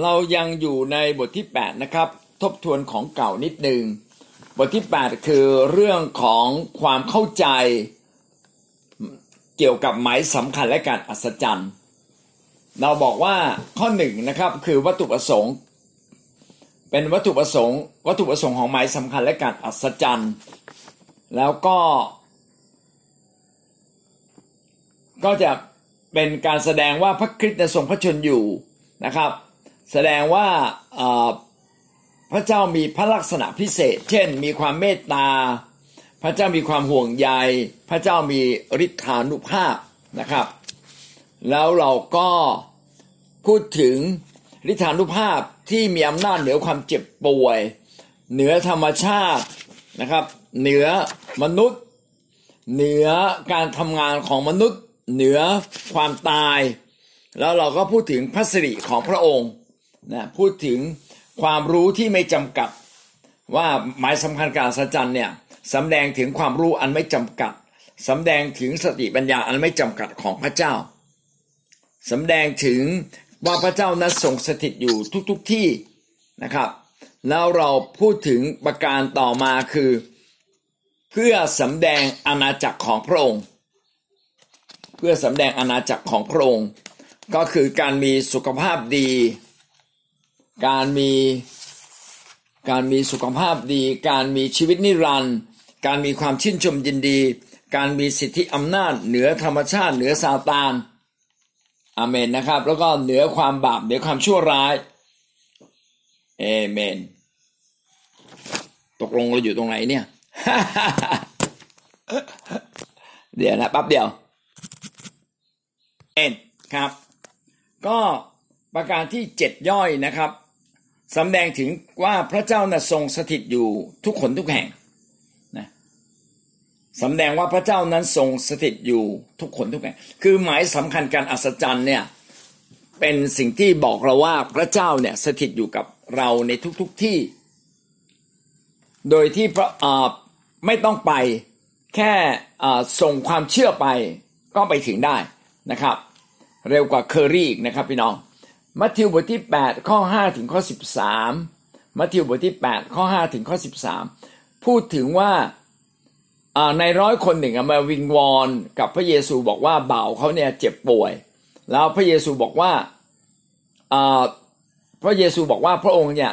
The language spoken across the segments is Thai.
เรายังอยู่ในบทที่ 8 นะครับ ทบทวนของเก่านิดหนึ่งบทที่ 8 คือเรื่องของความเข้าใจเกี่ยวกับหมายสำคัญและการอัศจรรย์ เราบอกว่าข้อหนึ่งนะครับคือวัตถุประสงค์ เป็นวัตถุประสงค์ วัตถุประสงค์ของหมายสำคัญและการอัศจรรย์ แล้วก็ ก็จะเป็นการแสดงว่าพระคริสต์ทรงพระชนอยู่นะครับ แสดงว่าพระเจ้ามีพระลักษณะพิเศษ เช่น มีความเมตตา พระเจ้ามีความห่วงใย พระเจ้ามีฤทธานุภาพนะครับ แล้วเราก็พูดถึงฤทธานุภาพที่มีอำนาจเหนือความเจ็บป่วย เหนือธรรมชาตินะครับ เหนือมนุษย์ เหนือการทำงานของมนุษย์ เหนือความตาย แล้วเราก็พูดถึงพระสิริของพระองค์ นะพูดถึงความรู้ที่ไม่จำกัด ว่าหมายสำคัญการสัจจันเนี่ยสำแดงถึงความรู้อันไม่จำกัดสำแดงถึงสติปัญญาอันไม่จำกัดของพระเจ้าสำแดงถึงว่าพระเจ้านั้นทรงสถิตอยู่ทุกๆทที่นะครับ แล้วเราพูดถึงประการต่อมาคือ เพื่อสำแดงอาณาจักรของพระองค์ เพื่อสำแดงอาณาจักรของพระองค์ ก็คือการมีสุขภาพดี การมีการมีสุขภาพดี การมีชีวิตนิรันดร์การมีความชื่นชมยินดี การมีสิทธิอำนาจเหนือธรรมชาติเหนือซาตานอาเมนนะครับ แล้วก็เหนือความบาปเหนือความชั่วร้ายเอเมน ตกลงเราอยู่ตรงไหนเนี่ย เดี๋ยวนะปั๊บเดียวเอ็นครับ ก็ประการที่เจ็ดย่อยนะครับ สำแดงถึงว่าพระเจ้าน่ะทรงสถิตอยู่ทุกคนทุกแห่งนะสำแดงว่าพระเจ้านั้นทรงสถิตอยู่ทุกคนทุกแห่ง คือหมายสำคัญการอัศจรรย์เนี่ยเป็นสิ่งที่บอกเราว่าพระเจ้าเนี่ยสถิตอยู่กับเราในทุกๆทที่ โดยที่พระไม่ต้องไปแค่ส่งความเชื่อไปก็ไปถึงได้นะครับ เร็วกว่าเคอรี่อีกนะครับพี่น้อง มัทธิวบทที่ 8 ข้อ 5 ถึงข้อ 13 มัทธิวบทที่ 8 ข้อ 5 ถึงข้อ 13 พูดถึงว่าในร้อยคนหนึ่งมาวิงวอนกับพระเยซูบอกว่าเบ่าเขาเนี่ยเจ็บป่วย แล้วพระเยซูบอกว่าพระเยซูบอกว่าพระองค์เนี่ย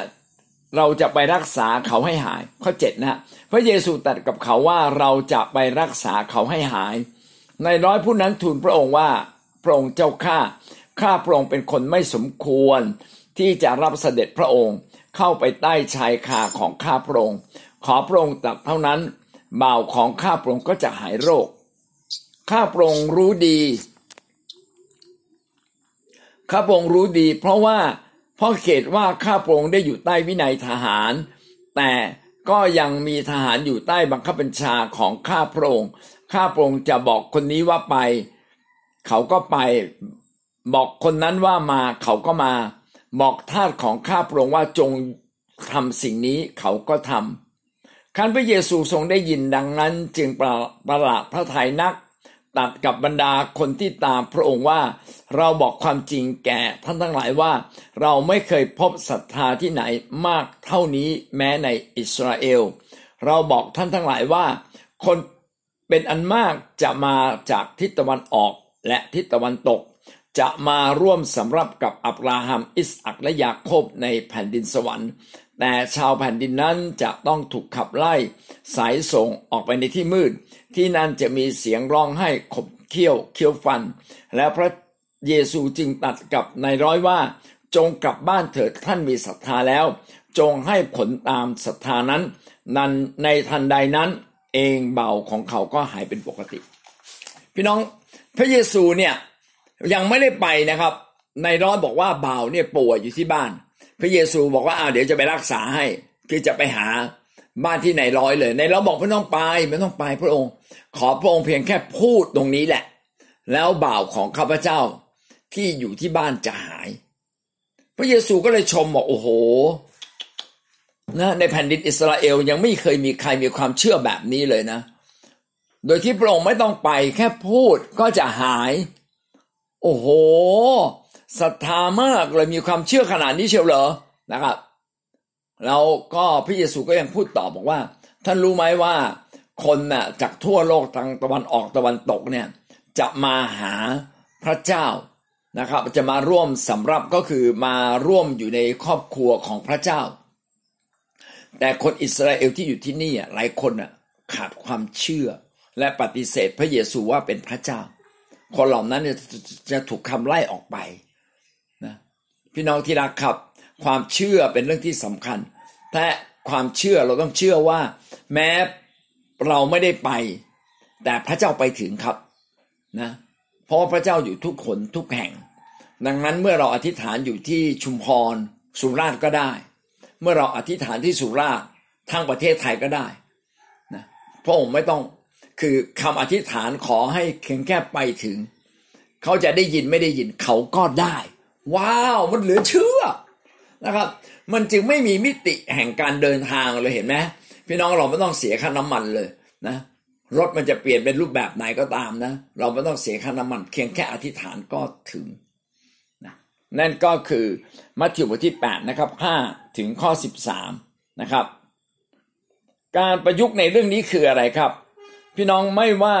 เราจะไปรักษาเขาให้หาย ข้อ7นะพระเยซูตรัสกับเขาว่าเราจะไปรักษาเขาให้หาย ในร้อยผู้นั้นทูลพระองค์ว่าพระองค์เจ้าข้า ข้าพระองค์เป็นคนไม่สมควร ที่จะรับเสด็จพระองค์ เข้าไปใต้ชายคาของข้าพระองค์ ขอพระองค์ตัดเท่านั้นบ่าวของข้าพระองค์ก็จะหายโรค ข้าพระองค์รู้ดี ข้าพระองค์รู้ดี เพราะว่าเพราะเขตว่าข้าพระองค์ได้อยู่ใต้วินัยทหาร แต่ก็ยังมีทหารอยู่ใต้บังคับบัญชาของข้าพระองค์ ข้าพระองค์จะบอกคนนี้ว่าไป เขาก็ไป บอกคนนั้นว่ามาเขาก็มา บอกทาสของข้าพระองค์ว่าจงทำสิ่งนี้เขาก็ทำคันพระเยซูทรงได้ยินดังนั้น จึงประประหลาดพระทัยนักตัดกับบรรดาคนที่ตามพระองค์ว่า เราบอกความจริงแก่ท่านทั้งหลายว่า เราไม่เคยพบศรัทธาที่ไหนมากเท่านี้แม้ในอิสราเอล เราบอกท่านทั้งหลายว่า คนเป็นอันมากจะมาจากทิศตะวันออกและทิศตะวันตก จะมาร่วมสำรับกับอับราฮัมอิสอักและยาโคบในแผ่นดินสวรรค์ แต่ชาวแผ่นดินนั้นจะต้องถูกขับไล่สายส่งออกไปในที่มืด ที่นั่นจะมีเสียงร้องไห้ขบเคี้ยวเคี้ยวฟัน และพระเยซูจึงตัดกับนายร้อยว่า จงกลับบ้านเถิดท่านมีศรัทธาแล้ว จงให้ผลตามศรัทธานั้นนั้นในทันใดนั้นเองเบาของเขาก็หายเป็นปกติ พี่น้องพระเยซูเนี่ย ยังไม่ได้ไปนะครับนายร้อยบอกว่าบ่าวเนี่ยป่วยอยู่ที่บ้าน พระเยซูบอกว่าอ้าวเดี๋ยวจะไปรักษาให้ คือจะไปหาบ้านที่นายร้อยเลยนายร้อยบอกไม่ต้องไปไม่ต้องไปพระองค์ ขอพระองค์เพียงแค่พูดตรงนี้แหละ แล้วบ่าวของข้าพเจ้าที่อยู่ที่บ้านจะหาย พระเยซูก็เลยชมบอกโอ้โหนะในแผ่นดินอิสราเอลยังไม่เคยมีใครมีความเชื่อแบบนี้เลยนะ โดยที่พระองค์ไม่ต้องไปแค่พูดก็จะหาย โอ้โหศรัทธามากเลยมีความเชื่อขนาดนี้เชียวเหรอนะครับแล้วก็พระเยซูก็ยังพูดต่อบอกว่า ท่านรู้ไหมว่า คนน่ะจากทั่วโลกทางตะวันออกตะวันตกเนี่ยจะมาหาพระเจ้านะครับ จะมาร่วมสำรับก็คือมาร่วมอยู่ในครอบครัวของพระเจ้า แต่คนอิสราเอลที่อยู่ที่นี่หลายคนอะขาดความเชื่อและปฏิเสธพระเยซูว่าเป็นพระเจ้า คนเหล่านั้นจะถูกคำไล่ออกไปนะพี่น้องที่รักครับ ความเชื่อเป็นเรื่องที่สำคัญแต่ความเชื่อเราต้องเชื่อว่า แม้เราไม่ได้ไป แต่พระเจ้าไปถึงครับนะเพราะว่าพระเจ้าอยู่ทุกคนทุกแห่ง ดังนั้นเมื่อเราอธิษฐานอยู่ที่ชุมพรสุราษฎร์ก็ได้ เมื่อเราอธิษฐานที่สุราษฎร์ทั้งประเทศไทยก็ได้นะพระองค์ไม่ต้อง คือคำอธิษฐานขอให้เพียงแค่ไปถึง เขาจะได้ยินไม่ได้ยินเขาก็ได้ ว้าวมันเหลือเชื่อนะครับ มันจึงไม่มีมิติแห่งการเดินทางเลยเห็นไหมพี่น้องเราไม่ต้องเสียค่าน้ำมันเลยนะรถมันจะเปลี่ยนเป็นรูปแบบไหนก็ตามนะ เราไม่ต้องเสียค่าน้ำมันเพียงแค่อธิษฐานก็ถึงนะนั่นก็คือมัทธิวบทที่8นะครับ5ถึงข้อ 13นะครับ การประยุกต์ในเรื่องนี้คืออะไรครับ พี่น้องไม่ว่า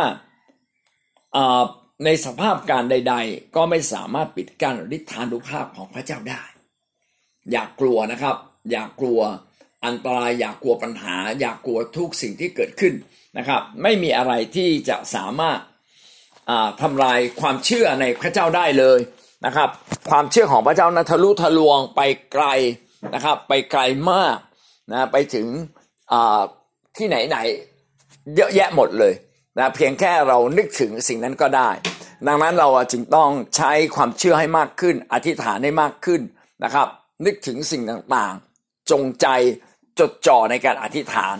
ในสภาพการใด ๆ ก็ไม่สามารถปิดกั้นฤทธานุภาพของพระเจ้าได้ อย่ากกลัวนะครับ อย่ากกลัวอันตรายอย่ากกลัวปัญหา อย่ากกลัวทุกสิ่งที่เกิดขึ้นนะครับ ไม่มีอะไรที่จะสามารถทำลายความเชื่อในพระเจ้าได้เลยนะครับ ความเชื่อของพระเจ้านะทะลุทะลวงไปไกลนะครับ ไปไกลมากนะไปถึงที่ไหนไหน เยอะแยะหมดเลยนะเพียงแค่เรานึกถึงสิ่งนั้นก็ได้ ดังนั้นเราจึงต้องใช้ความเชื่อให้มากขึ้น อธิษฐานให้มากขึ้นนะครับ นึกถึงสิ่งต่างๆ จงใจจดจ่อในการอธิษฐาน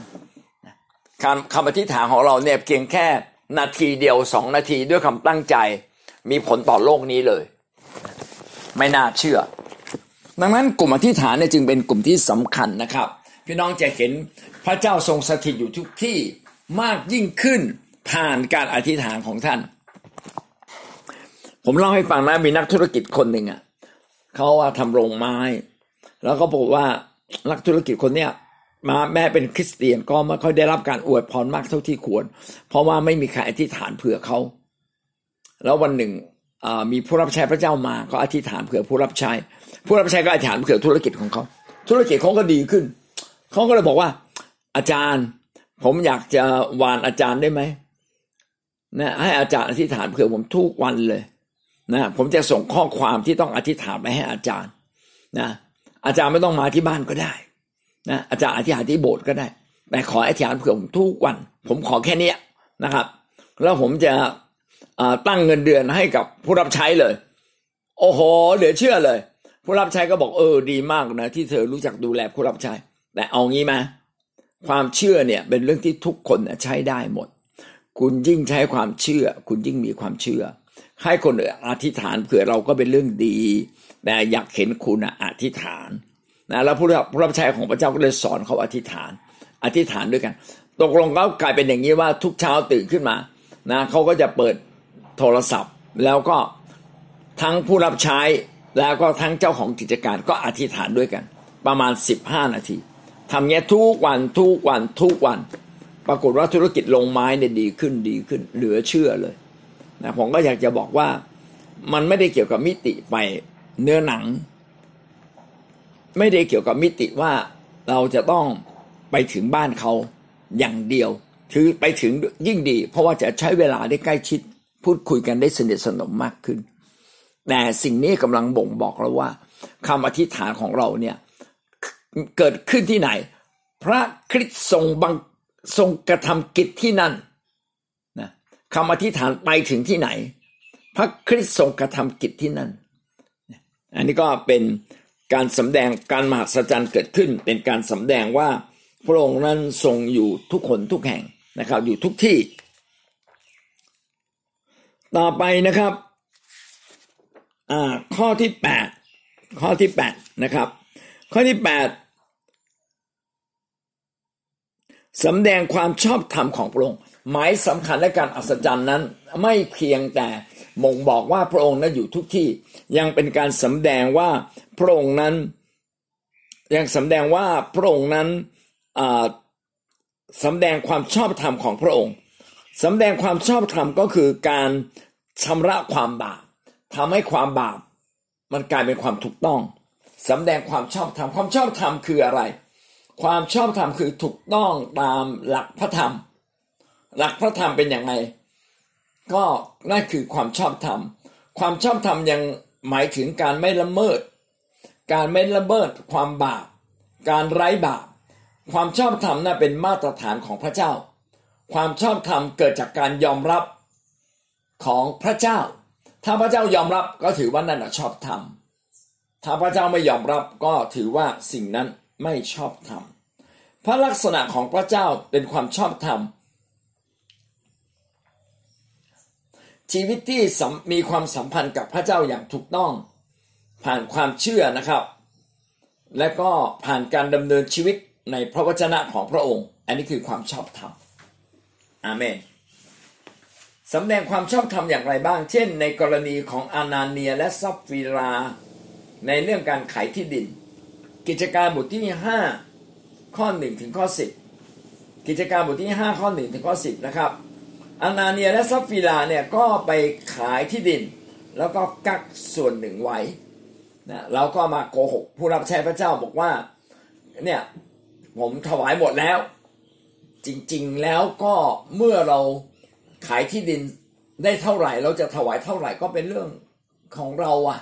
คำคำอธิษฐานของเราเนี่ยเพียงแค่นาทีเดียวสองนาทีด้วยคำตั้งใจ มีผลต่อโลกนี้เลย ไม่น่าเชื่อ ดังนั้นกลุ่มอธิษฐานเนี่ยจึงเป็นกลุ่มที่สำคัญนะครับ พี่น้องจะเห็นพระเจ้าทรงสถิตอยู่ทุกที่ มากยิ่งขึ้นผ่านการอธิษฐานของท่าน ผมเล่าให้ฟังนะมีนักธุรกิจคนหนึ่งอะเขาว่าทำโรงไม้ แล้วก็บอกว่านักธุรกิจคนเนี้ยมาแม่เป็นคริสเตียนก็ไม่ค่อยได้รับการอวยพรมากเท่าที่ควร เพราะว่าไม่มีใครอธิษฐานเผื่อเขา แล้ววันหนึ่งมีผู้รับใช้พระเจ้ามาก็อธิษฐานเผื่อผู้รับใช้ ผู้รับใช้ก็อธิษฐานเผื่อธุรกิจของเขา ธุรกิจเขาก็ดีขึ้น เขาก็เลยบอกว่า อาจารย์ ผมอยากจะวานอาจารย์ได้ไหมนะให้อาจารย์อธิษฐานเผื่อผมทุกวันเลยนะผมจะส่งข้อความที่ต้องอธิษฐานไปให้อาจารย์นะอาจารย์ไม่ต้องมาที่บ้านก็ได้นะอาจารย์อธิษฐานที่โบสถ์ก็ได้ แต่ขออธิษฐานเผื่อผมทุกวัน ผมขอแค่นี้นะครับ แล้วผมจะตั้งเงินเดือนให้กับผู้รับใช้เลย โอ้โหเหลือเชื่อเลย ผู้รับใช้ก็บอกเออดีมากนะที่เธอรู้จักดูแลผู้รับใช้ แต่เอางี้มา ความเชื่อเนี่ยเป็นเรื่องที่ทุกคนใช้ได้หมด คุณยิ่งใช้ความเชื่อ คุณยิ่งมีความเชื่อ ให้คนอื่นอธิษฐานเผื่อเราก็เป็นเรื่องดีแต่อยากเห็นคุณอธิษฐานนะแล้วผู้รับผู้รับใช้ของพระเจ้าก็เลยสอนเขาอธิษฐาน อธิษฐานด้วยกัน ตกลงก็กลายเป็นอย่างนี้ว่าทุกเช้าตื่นขึ้นมานะเขาก็จะเปิดโทรศัพท์ แล้วก็ทั้งผู้รับใช้แล้วก็ทั้งเจ้าของกิจการก็อธิษฐานด้วยกัน ประมาณ 15 นาที ทำเงี้ยทุกวันทุกวันทุกวัน ปรากฏว่าธุรกิจลงไม้เนี่ยดีขึ้นดีขึ้น เหลือเชื่อเลยนะผมก็อยากจะบอกว่ามันไม่ได้เกี่ยวกับมิติไปเนื้อหนัง ไม่ได้เกี่ยวกับมิติว่าเราจะต้องไปถึงบ้านเขาอย่างเดียว คือไปถึงยิ่งดี เพราะว่าจะใช้เวลาได้ใกล้ชิด พูดคุยกันได้สนิทสนมมากขึ้น แต่สิ่งนี้กำลังบ่งบอกเราว่าคำอธิษฐานของเราเนี่ย เกิดขึ้นที่ไหน พระคริสต์ทรงบังทรงกระทำกิจที่นั่นนะคำอธิษฐานไปถึงที่ไหน พระคริสต์ทรงกระทำกิจที่นั่น อันนี้ก็เป็นการสำแดงการมหัศจรรย์เกิดขึ้น เป็นการสำแดงว่าพระองค์นั้นทรงอยู่ทุกคนทุกแห่งนะครับ อยู่ทุกที่ ต่อไปนะครับข้อที่แปดข้อที่แปดนะครับ ข้อที่แปดสำแดงความชอบธรรมของพระองค์ หมายสำคัญและการอัศจรรย์นั้น ไม่เพียงแต่บ่งบอกว่าพระองค์นั้นอยู่ทุกที่ยังเป็นการสำแดงว่าพระองค์นั้น ยังสำแดงว่าพระองค์นั้นสำแดงความชอบธรรมของพระองค์สำแดงความชอบธรรมก็คือการชำระความบาปทำให้ความบาปมันกลายเป็นความถูกต้อง สำแดงความชอบธรรมความชอบธรรมคืออะไร ความชอบธรรมคือถูกต้องตามหลักพระธรรม หลักพระธรรมเป็นอย่างไรก็นั่นคือความชอบธรรม ความชอบธรรมยังหมายถึงการไม่ละเมิด การไม่ละเมิดความบาป การไร้บาป ความชอบธรรมน่ะเป็นมาตรฐานของพระเจ้า ความชอบธรรมเกิดจากการยอมรับของพระเจ้า ถ้าพระเจ้ายอมรับก็ถือว่านั่นชอบธรรม ถ้าพระเจ้าไม่ยอมรับก็ถือว่าสิ่งนั้นไม่ชอบธรรมพระลักษณะของพระเจ้าเป็นความชอบธรรมชีวิตที่มีความสัมพันธ์กับพระเจ้าอย่างถูกต้อง ผ่านความเชื่อนะครับ และก็ผ่านการดำเนินชีวิตในพระวจนะของพระองค์ อันนี้คือความชอบธรรมอาเมนสำแดงความชอบธรรมอย่างไรบ้าง เช่น ในกรณีของอานาเนียและซับฟีรา ในเรื่องการขายที่ดิน กิจการบทที่ 5 ข้อ 1 ถึงข้อ 10 กิจการบทที่ 5 ข้อ 1 ถึงข้อ 10 นะครับอานาเนียและสัปฟีราเนี่ยก็ไปขายที่ดิน แล้วก็กักส่วนหนึ่งไว้นะแล้วก็มาโกหกผู้รับใช้พระเจ้าบอกว่าเนี่ยผมถวายหมดแล้ว จริงๆแล้วก็เมื่อเราขายที่ดินได้เท่าไหร่ เราจะถวายเท่าไหร่ก็เป็นเรื่องของเราอะ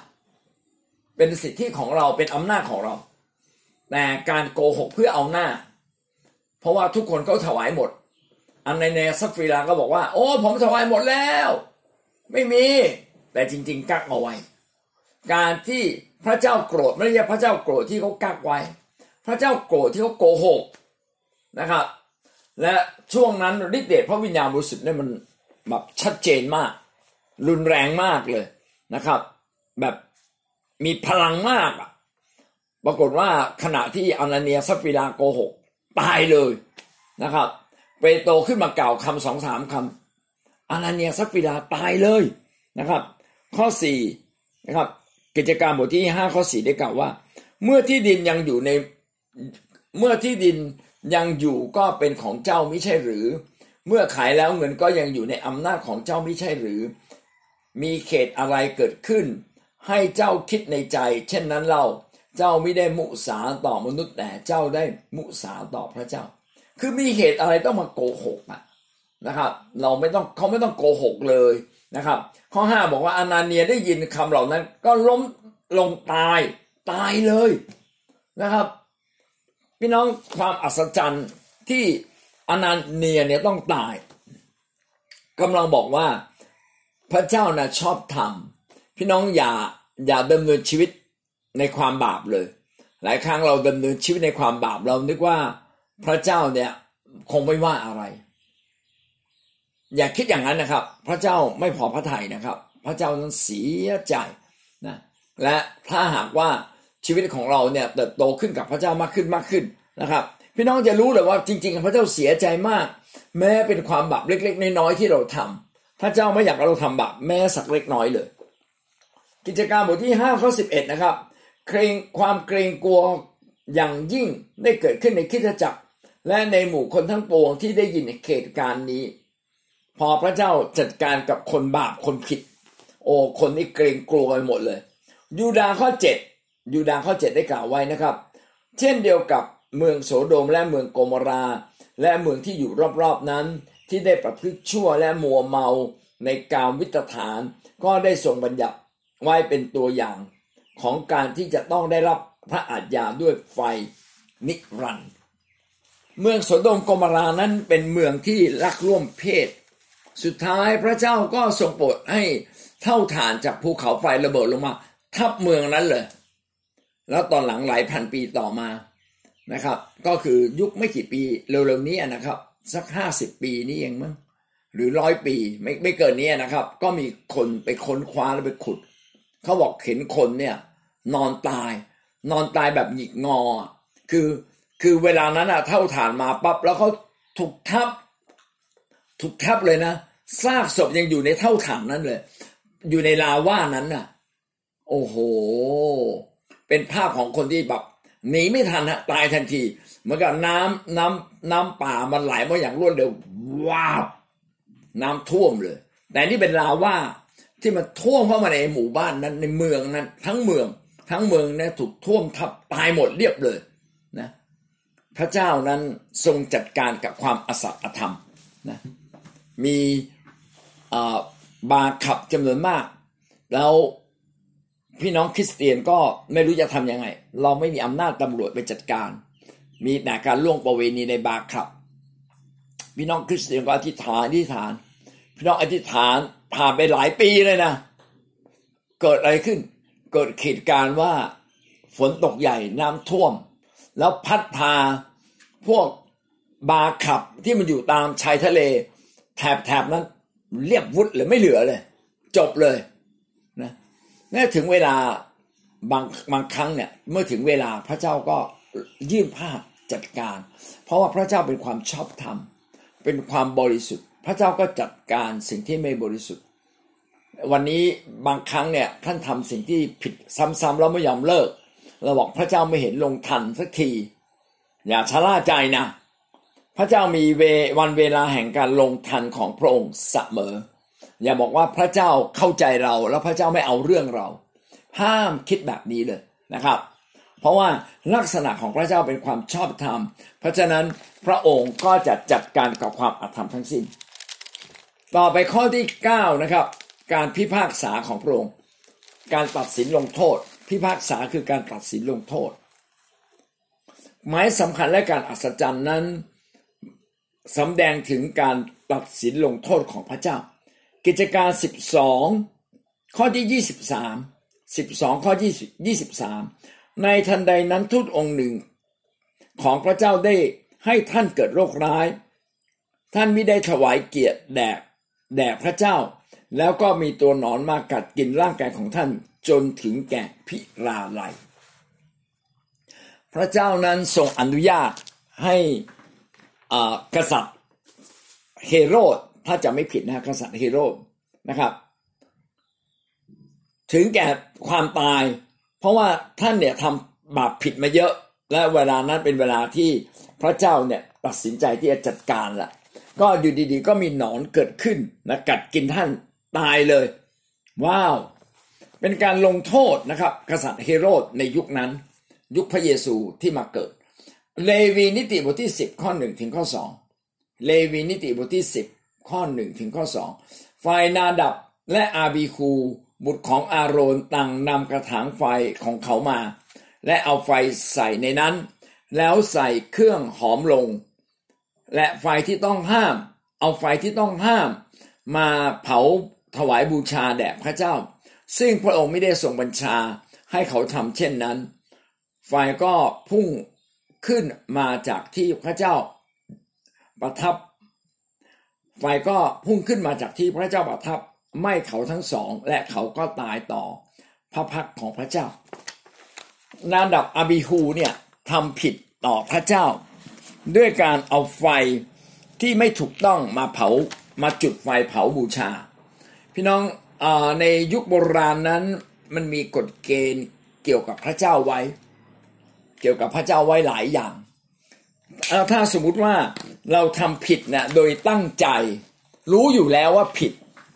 เป็นสิทธิของเราเป็นอำนาจของเรา แต่การโกหกเพื่อเอาหน้า เพราะว่าทุกคนก็ถวายหมด อันในเนซัฟฟีลาก็บอกว่า โอ้ ผมถวายหมดแล้ว ไม่มี แต่จริง ๆ กักเอาไว้ การที่พระเจ้าโกรธไม่ใช่พระเจ้าโกรธที่เขากักไว้ พระเจ้าโกรธที่เขาโกหกนะครับ และช่วงนั้นฤทธิเดชพระวิญญาณบริสุทธิ์เนี่ยมันแบบชัดเจนมาก รุนแรงมากเลยนะครับ แบบ มีพลังมากอะปรากฏว่าขณะที่อานาเนียสัปฟีราโกหก ตายเลยนะครับ เปโตรขึ้นมากล่าวคำสองสามคำอานาเนียสัปฟีราตายเลยนะครับ ข้อสี่นะครับกิจการบทที่ห้าข้อสี่ได้กล่าวว่า เมื่อที่ดินยังอยู่ในเมื่อที่ดินยังอยู่ก็เป็นของเจ้าไม่ใช่หรือ เมื่อขายแล้วเงินก็ยังอยู่ในอำนาจของเจ้าไม่ใช่หรือ มีเขตอะไรเกิดขึ้น ให้เจ้าคิดในใจ เช่นนั้นเราเจ้าไม่ได้มุสาต่อมนุษย์แต่เจ้าได้มุสาต่อพระเจ้า คือมีเหตุอะไรต้องมาโกหกอะนะครับ เราไม่ต้องเขาไม่ต้องโกหกเลยนะครับ ข้อห้าบอกว่าอนาเนียได้ยินคำเหล่านั้น ก็ล้มลงตายตายเลยนะครับ พี่น้องความอัศจรรย์ที่อนาเนียเนี่ยต้องตายกำลังบอกว่าพระเจ้านะชอบทำพี่น้องอย่า อย่าดำเนินชีวิตในความบาปเลย หลายครั้งเราดำเนินชีวิตในความบาปเรานึกว่าพระเจ้าเนี่ยคงไม่ว่าอะไร อย่าคิดอย่างนั้นนะครับ พระเจ้าไม่พอพระทัยนะครับ พระเจ้านั้นเสียใจนะและถ้าหากว่าชีวิตของเราเนี่ยเติบโตขึ้นกับพระเจ้ามากขึ้นมากขึ้นนะครับ พี่น้องจะรู้เลยว่าจริง ๆ พระเจ้าเสียใจมาก แม้เป็นความบาปเล็ก ๆ น้อยๆที่เราทำพระเจ้าไม่อยากเราทำบาปแม้สักเล็กน้อยเลย กิจการบทที่5ข้อ11นะครับเกรงความเกรงกลัวอย่างยิ่งได้เกิดขึ้นในคิดจักร และในหมู่คนทั้งปวงที่ได้ยินเหตุการณ์นี้ พอพระเจ้าจัดการกับคนบาปคนผิด โอ้คนนี้เกรงกลัวไปหมดเลย ยูดาข้อเจ็ดยูดาข้อเจ็ดได้กล่าวไว้นะครับ เช่นเดียวกับเมืองโสโดมและเมืองโกมรา และเมืองที่อยู่รอบๆนั้น ที่ได้ประพฤติชั่วและมัวเมาในกามวิตฐาน ก็ได้ทรงบัญญัติ ไว้เป็นตัวอย่างของการที่จะต้องได้รับพระอาญาด้วยไฟนิรันด์เมืองโสโดมกมรานั้นเป็นเมืองที่รักร่วมเพศ สุดท้ายพระเจ้าก็ทรงโปรดให้เท่าฐานจากภูเขาไฟระเบิดลงมา ทับเมืองนั้นเลย แล้วตอนหลังหลายพันปีต่อมานะครับ ก็คือยุคไม่กี่ปีเร็วๆนี้นะครับ สักห้าสิบปีนี้เองมั้งหรือร้อยปีไม่ไม่เกินนี้นะครับ ก็มีคนไปค้นคว้าแล้วไปขุด เขาบอกเห็นคนเนี่ย นอนตาย นอนตายแบบหงิกงอ คือคือเวลานั้นอะเท่าฐานมาปั๊บแล้วเขาถูกทับ ถูกทับเลยนะซากศพยังอยู่ในเท่าฐานนั้นเลย อยู่ในลาว่านั้นน่ะ โอ้โห เป็นภาพของคนที่แบบหนีไม่ทันฮะตายทันทีเหมือนกับน้ำน้ำน้ำป่ามันไหลมาอย่างรวดเร็วว้าวน้ำท่วมเลย แต่นี่เป็นลาว่า ที่มันท่วมเข้ามาในหมู่บ้านนั้นในเมืองนั้น ทั้งเมือง ทั้งเมืองเนี่ยถูกท่วมทับตายหมดเรียบเลยนะพระเจ้านั้นทรงจัดการกับความอสัตย์ธรรมนะมีบาขับจำนวนมาก แล้วพี่น้องคริสเตียนก็ไม่รู้จะทำยังไง เราไม่มีอำนาจตำรวจไปจัดการ มีแต่การล่วงประเวณีในบาขับ พี่น้องคริสเตียนก็อธิษฐานอธิษฐาน พี่น้องอธิษฐาน ผ่านไปหลายปีเลยนะเกิดอะไรขึ้น เกิดเหตุการณ์ว่าฝนตกใหญ่น้ำท่วม แล้วพัดพาพวกบาขับที่มันอยู่ตามชายทะเล แถบๆนั้น เรียบวุดเลยไม่เหลือเลย จบเลยนะเมื่ถึงเวลาบางบางครั้งเนี่ย เมื่อถึงเวลาพระเจ้าก็ยื่นภาพจัดการ เพราะว่าพระเจ้าเป็นความชอบธรรม เป็นความบริสุทธิ์ ระเจ้าก็จัดการสิ่งที่ไม่บริสุทธิ์ วันนี้บางครั้งเนี่ยท่านทำสิ่งที่ผิดซ้ำๆแล้วไม่ยอมเลิก เราบอกพระเจ้าไม่เห็นลงทันสักที อย่าชะล่าใจนะ พระเจ้ามีเววันเวลาแห่งการลงทันของพระองค์เสมอ อย่าบอกว่าพระเจ้าเข้าใจเราแล้วพระเจ้าไม่เอาเรื่องเรา ห้ามคิดแบบนี้เลยนะครับเพราะว่าลักษณะของพระเจ้าเป็นความชอบธรรม เพราะฉะนั้นพระองค์ก็จะจัดการกับความอธรรมทั้งสิ้น ต่อไปข้อที่ 9 นะครับ การพิพากษาของพระองค์การตัดสินลงโทษ พิพากษาคือการตัดสินลงโทษ หมายสำคัญและการอัศจรรย์นั้นสำแดงถึงการตัดสินลงโทษของพระเจ้า กิจการ 12 ข้อที่ 23 12 ข้อ23ในทันใดนั้นทูตองค์หนึ่ง ของพระเจ้าได้ให้ท่านเกิดโรคร้าย ท่านไม่ได้ถวายเกียรติแด่ แด่พระเจ้า แล้วก็มีตัวหนอนมากัดกินร่างกายของท่านจนถึงแก่พิราไลพระเจ้านั้นทรงอนุญาตให้กษัตริย์เฮโรดถ้าจะไม่ผิดนะกษัตริย์เฮโรดนะครับ ถึงแก่ความตาย เพราะว่าท่านเนี่ยทำบาปผิดมาเยอะ และเวลานั้นเป็นเวลาที่พระเจ้าเนี่ยตัดสินใจที่จะจัดการละ ก็อยู่ดีๆ ก็มีหนอนเกิดขึ้นนะกัดกินท่านตายเลย ว้าว เป็นการลงโทษนะครับ กษัตริย์เฮโรดในยุคนั้น ยุคพระเยซูที่มาเกิด เลวีนิติบทที่ 10 ข้อ1ถึงข้อ2เลวีนิติบทที่ 10 ข้อ1ถึงข้อ2ฝ่ายนาดับและอาบีคูบุตรของอาโรนต่างนำกระถางไฟของเขามา และเอาไฟใส่ในนั้น แล้วใส่เครื่องหอมลง และไฟที่ต้องห้าม เอาไฟที่ต้องห้าม มาเผาถวายบูชาแด่พระเจ้า ซึ่งพระองค์ไม่ได้ทรงบัญชาให้เขาทำเช่นนั้น ไฟก็พุ่งขึ้นมาจากที่พระเจ้าประทับ ไฟก็พุ่งขึ้นมาจากที่พระเจ้าประทับไม่เขาทั้งสอง และเขาก็ตายต่อพระพักของพระเจ้านาดับอาบิฮูเนี่ยทำผิดต่อพระเจ้า ด้วยการเอาไฟที่ไม่ถูกต้องมาเผามาจุดไฟเผาบูชา พี่น้องอในยุคโบราณนั้นมันมีกฎเกณฑ์เกี่ยวกับพระเจ้าไว้ เกี่ยวกับพระเจ้าไว้หลายอย่าง ถ้าสมมุติว่าเราทำผิดนะโดยตั้งใจรู้อยู่แล้วว่าผิด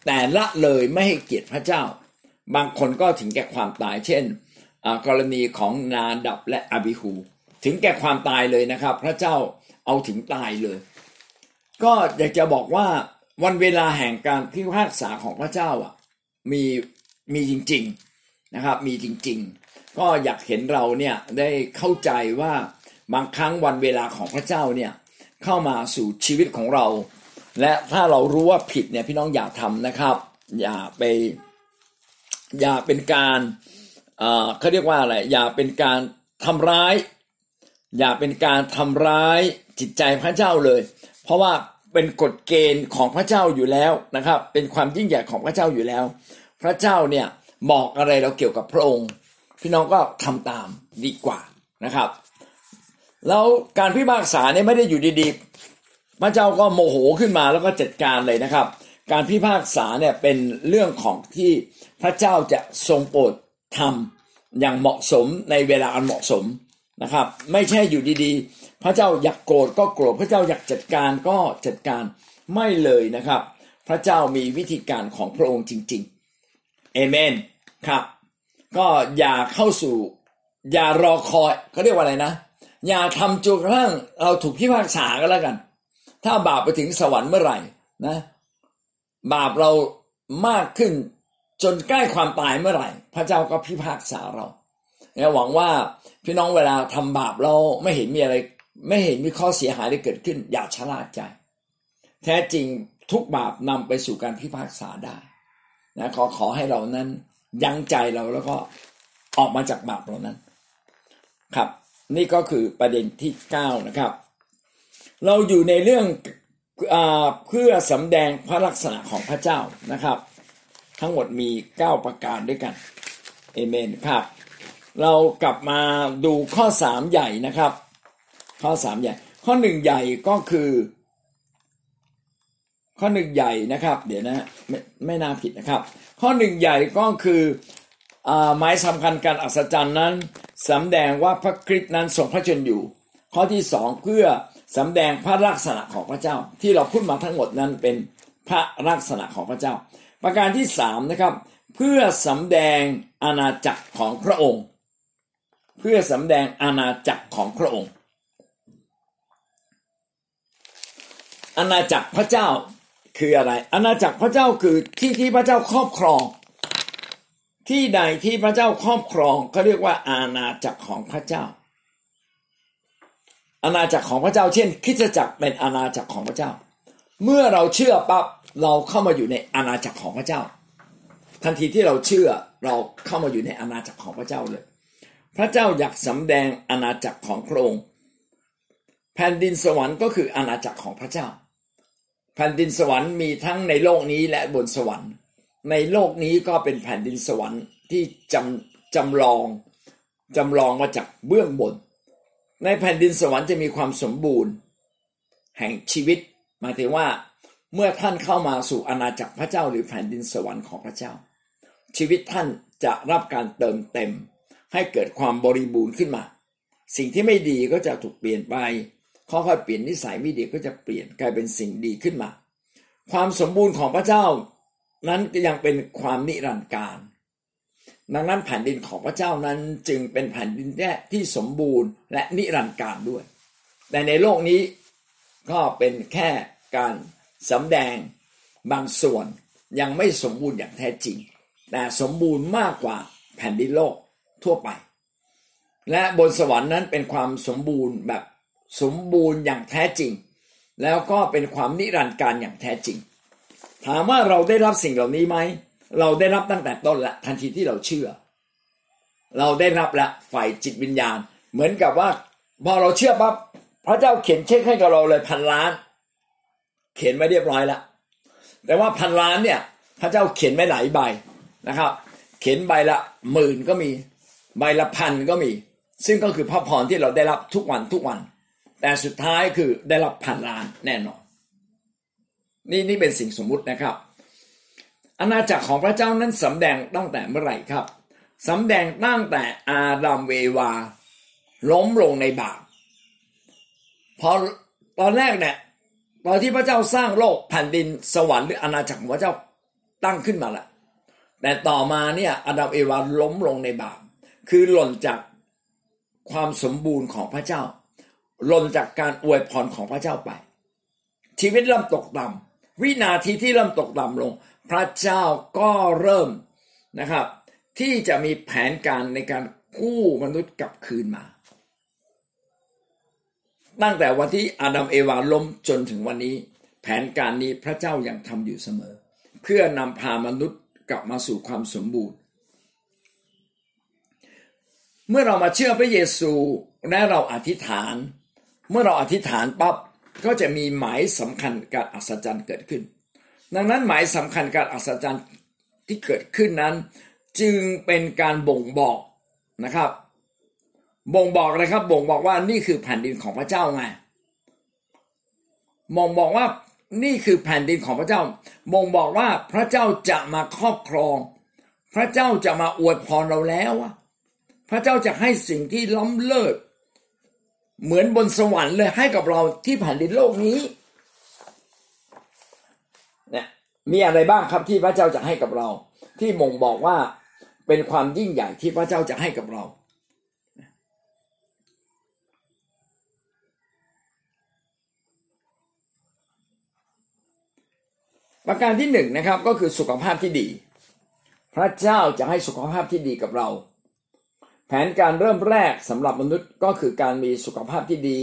แต่ละเลยไม่ให้เกียรติพระเจ้า บางคนก็ถึงแก่ความตาย เช่น กรณีของนาดับและอบิฮูถึงแก่ความตายเลยนะครับ พระเจ้า เอาถึงตายเลย ก็อยากจะบอกว่าวันเวลาแห่งการพิพากษาของพระเจ้าอะมีมีจริง ๆนะครับ มีจริง ๆ ก็อยากเห็นเราเนี่ยได้เข้าใจว่าบางครั้งวันเวลาของพระเจ้าเนี่ยเข้ามาสู่ชีวิตของเรา และถ้าเรารู้ว่าผิดเนี่ยพี่น้องอย่าทำนะครับ อย่าไปอย่าเป็นการเขาเรียกว่าอะไรอย่าเป็นการทำร้าย อย่าเป็นการทำร้าย จิตใจพระเจ้าเลย เพราะว่าเป็นกฎเกณฑ์ของพระเจ้าอยู่แล้วนะครับ เป็นความยิ่งใหญ่ของพระเจ้าอยู่แล้ว พระเจ้าเนี่ยบอกอะไรเราเกี่ยวกับพระองค์ พี่น้องก็ทำตามดีกว่านะครับ แล้วการพิพากษาเนี่ยไม่ได้อยู่ดีๆ พระเจ้าก็โมโหขึ้นมาแล้วก็จัดการเลยนะครับ การพิพากษาเนี่ยเป็นเรื่องของที่พระเจ้าจะทรงโปรดทำอย่างเหมาะสมในเวลาอันเหมาะสมนะครับ ไม่ใช่อยู่ดีๆ พระเจ้าอยากโกรธก็โกรธพระเจ้าอยากจัดการก็จัดการไม่เลยนะครับ พระเจ้ามีวิธีการของพระองค์จริงๆเอเมนครับ ก็อย่าเข้าสู่ อย่ารอคอยเขาเรียกว่าอะไรนะ อย่าทำจนกระทั่งเราถูกพิพากษาก็แล้วกัน ถ้าบาปไปถึงสวรรค์เมื่อไหร่นะ บาปเรามากขึ้นจนใกล้ความตายเมื่อไหร่ พระเจ้าก็พิพากษาเราเนี่ยหวังว่าพี่น้องเวลาทำบาปเราไม่เห็นมีอะไร ไม่เห็นมีข้อเสียหายได้เกิดขึ้น อย่าชะล่าใจ แท้จริงทุกบาปนำไปสู่การพิพากษาได้นะขอขอให้เรานั้นยั้งใจเราแล้วก็ออกมาจากบาปเหล่านั้น ครับ นี่ก็คือประเด็นที่9นะครับ เราอยู่ในเรื่องอเพื่อสำแดงพระลักษณะของพระเจ้านะครับ ทั้งหมดมี9ประการด้วยกันเอเมนครับ เรากลับมาดูข้อ3ใหญ่นะครับ ข้อ3ใหญ่ ข้อ1ใหญ่ก็คือ ข้อหนึ่งใหญ่นะครับ เดี๋ยวนะไม่ไม่น่าผิดนะครับ ข้อหนึ่งใหญ่ก็คือหมายสำคัญการอัศจรรย์นั้นสำแดงว่าพระคริสต์นั้นทรงพระชนอยู่ ข้อที่สองเพื่อสำแดงพระลักษณะของพระเจ้า ที่เราพูดมาทั้งหมดนั้นเป็นพระลักษณะของพระเจ้า ประการที่สามนะครับ เพื่อสำแดงอาณาจักรของพระองค์ เพื่อสำแดงอาณาจักรของพระองค์ อาณาจักรพระเจ้าคืออะไร อาณาจักรพระเจ้าคือที่ที่พระเจ้าครอบครอง ที่ใดที่พระเจ้าครอบครองก็เรียกว่าอาณาจักรของพระเจ้า อาณาจักรของพระเจ้า เช่นคิดจักรเป็นอาณาจักรของพระเจ้า เมื่อเราเชื่อปั๊บเราเข้ามาอยู่ในอาณาจักรของพระเจ้า ทันทีที่เราเชื่อเราเข้ามาอยู่ในอาณาจักรของพระเจ้าเลย พระเจ้าอยากสำแดงอาณาจักรของพระองค์แผ่นดินสวรรค์ก็คืออาณาจักรของพระเจ้า แผ่นดินสวรรค์มีทั้งในโลกนี้และบนสวรรค์ ในโลกนี้ก็เป็นแผ่นดินสวรรค์ที่จำจำลองจำลองมาจากเบื้องบน ในแผ่นดินสวรรค์จะมีความสมบูรณ์ แห่งชีวิตหมายถึงว่าเมื่อท่านเข้ามาสู่อาณาจักรพระเจ้าหรือแผ่นดินสวรรค์ของพระเจ้า ชีวิตท่านจะรับการเติมเต็ม ให้เกิดความบริบูรณ์ขึ้นมา สิ่งที่ไม่ดีก็จะถูกเปลี่ยนไป ค่อยๆเปลี่ยนนิสัยไม่ดีก็จะเปลี่ยนกลายเป็นสิ่งดีขึ้นมา ความสมบูรณ์ของพระเจ้านั้นยังเป็นความนิรันดร์การ ดังนั้นแผ่นดินของพระเจ้านั้นจึงเป็นแผ่นดินแรกที่สมบูรณ์และนิรันดร์การด้วย แต่ในโลกนี้ก็เป็นแค่การสำแดงบางส่วนยังไม่สมบูรณ์อย่างแท้จริง แต่สมบูรณ์มากกว่าแผ่นดินโลกทั่วไป และบนสวรรค์นั้นเป็นความสมบูรณ์แบบ สมบูรณ์อย่างแท้จริง แล้วก็เป็นความนิรันดร์การอย่างแท้จริง ถามว่าเราได้รับสิ่งเหล่านี้ไหม เราได้รับตั้งแต่ต้นละทันทีที่เราเชื่อ เราได้รับละฝ่ายจิตวิญญาณ เหมือนกับว่าพอเราเชื่อปั๊บพระเจ้าเขียนเช็คให้กับเราเลยพันล้าน เขียนไว้เรียบร้อยแล้วแต่ว่าพันล้านเนี่ย พระเจ้าเขียนไว้หลายใบนะครับ เขียนใบละหมื่นก็มีใบละพันก็มี ซึ่งก็คือพระพรที่เราได้รับทุกวันทุกวัน แต่สุดท้ายคือได้รับพันล้านแน่นอน นี่นี่เป็นสิ่งสมมุตินะครับ อาณาจักรของพระเจ้านั้นสำแดงตั้งแต่เมื่อไหร่ครับสำแดงตั้งแต่อาดัมเววา ล้มลงในบาปพอตอนแรกเนี่ยตอนที่พระเจ้าสร้างโลกแผ่นดินสวรรค์หรืออาณาจักรของพระเจ้าตั้งขึ้นมาแล้วแต่ต่อมาเนี่ยอาดัมเอวาล้มลงในบาปคือหล่นจากความสมบูรณ์ของพระเจ้า ล่นจากการอวยพรของพระเจ้าไป ชีวิตเริ่มตกต่ำวินาทีที่เริ่มตกต่ำลง พระเจ้าก็เริ่มนะครับ ที่จะมีแผนการในการกู้มนุษย์กลับคืนมา ตั้งแต่วันที่อาดัมเอวาล้มจนถึงวันนี้ แผนการนี้พระเจ้ายัางทำอยู่เสมอ เพื่อนำพามนุษย์กลับมาสู่ความสมบูรณ์ เมื่อเรามาเชื่อพระเยซูและเราอธิษฐาน เมื่อเราอธิษฐานปั๊บก็จะมีหมายสำคัญการอัศจรรย์เกิดขึ้น ดังนั้นหมายสำคัญการอัศจรรย์ที่เกิดขึ้นนั้น จึงเป็นการบ่งบอกนะครับ บ่งบอกอะไรครับ บ่งบอกว่านี่คือแผ่นดินของพระเจ้าไงบ่งบอกว่านี่คือแผ่นดินของพระเจ้า บ่งบอกว่าพระเจ้าจะมาครอบครอง พระเจ้าจะมาอวยพรเราแล้วอะพระเจ้าจะให้สิ่งที่ล้ำเลิศ เหมือนบนสวรรค์เลยให้กับเราที่แผ่นดินโลกนี้เนี่ยมีอะไรบ้างครับที่พระเจ้าจะให้กับเรา ที่บ่งบอกว่าเป็นความยิ่งใหญ่ที่พระเจ้าจะให้กับเราประการที่หนึ่งนะครับก็คือสุขภาพที่ดี พระเจ้าจะให้สุขภาพที่ดีกับเรา ผนการเริ่มแรกสำหรับมนุษย์ก็คือการมีสุขภาพที่ดี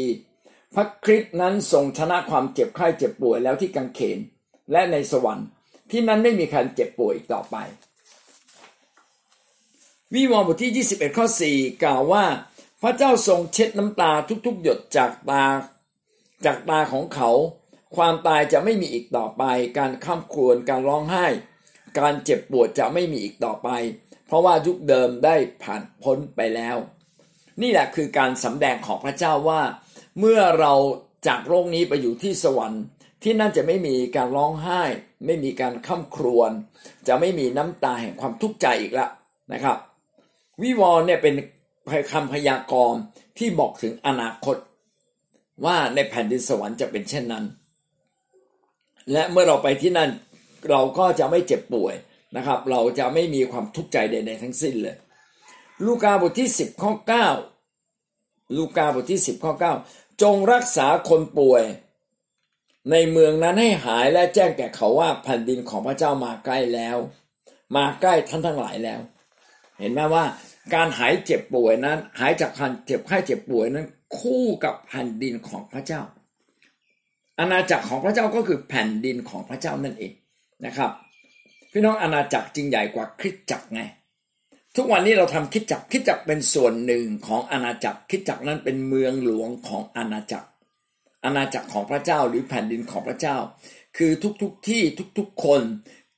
พระคริสต์นั้นทรงชนะความเจ็บไข้เจ็บป่วยแล้วที่กังเขน และในสวรรค์ที่นั้นไม่มีการเจ็บป่วยอีกต่อไป วิวรณ์บทที่ 21 ข้อ 4 กล่าวว่า พระเจ้าทรงเช็ดน้ำตาทุกๆ หยดจากตา จากตาของเขา ความตายจะไม่มีอีกต่อไป การข้ามครวญการร้องไห้ การเจ็บปวดจะไม่มีอีกต่อไป เพราะว่ายุคเดิมได้ผ่านพ้นไปแล้ว นี่แหละคือการสำแดงของพระเจ้าว่า เมื่อเราจากโลกนี้ไปอยู่ที่สวรรค์ ที่นั่นจะไม่มีการร้องไห้ ไม่มีการข้ามครวญจะไม่มีน้ำตาแห่งความทุกข์ใจอีกละนะครับ วิวรณ์เนี่ยเป็นคำพยากรณ์ที่บอกถึงอนาคต ว่าในแผ่นดินสวรรค์จะเป็นเช่นนั้น และเมื่อเราไปที่นั่นเราก็จะไม่เจ็บป่วย นะครับ เราจะไม่มีความทุกข์ใจใดๆทั้งสิ้นเลย ลูกาบทที่ 10ข้อ9ลูกาบทที่ 10ข้อ9จงรักษาคนป่วย ในเมืองนั้นให้หายและแจ้งแก่เขาว่าแผ่นดินของพระเจ้ามาใกล้แล้ว มาใกล้ท่านทั้งหลายแล้ว เห็นไหมว่าการหายเจ็บป่วยนั้น หายจากการเจ็บไข้เจ็บป่วยนั้น คู่กับแผ่นดินของพระเจ้าอาณาจักรของพระเจ้าก็คือแผ่นดินของพระเจ้านั่นเองนะครับ พี่น้องอาณาจักรจริงใหญ่กว่าคริสตจักรไงทุกวันนี้เราทำคริสตจักรคริสตจักรเป็นส่วนหนึ่งของอาณาจักรคริสตจักรนั้นเป็นเมืองหลวงของอาณาจักร อาณาจักรของพระเจ้าหรือแผ่นดินของพระเจ้า คือทุกๆทที่ทุกๆคน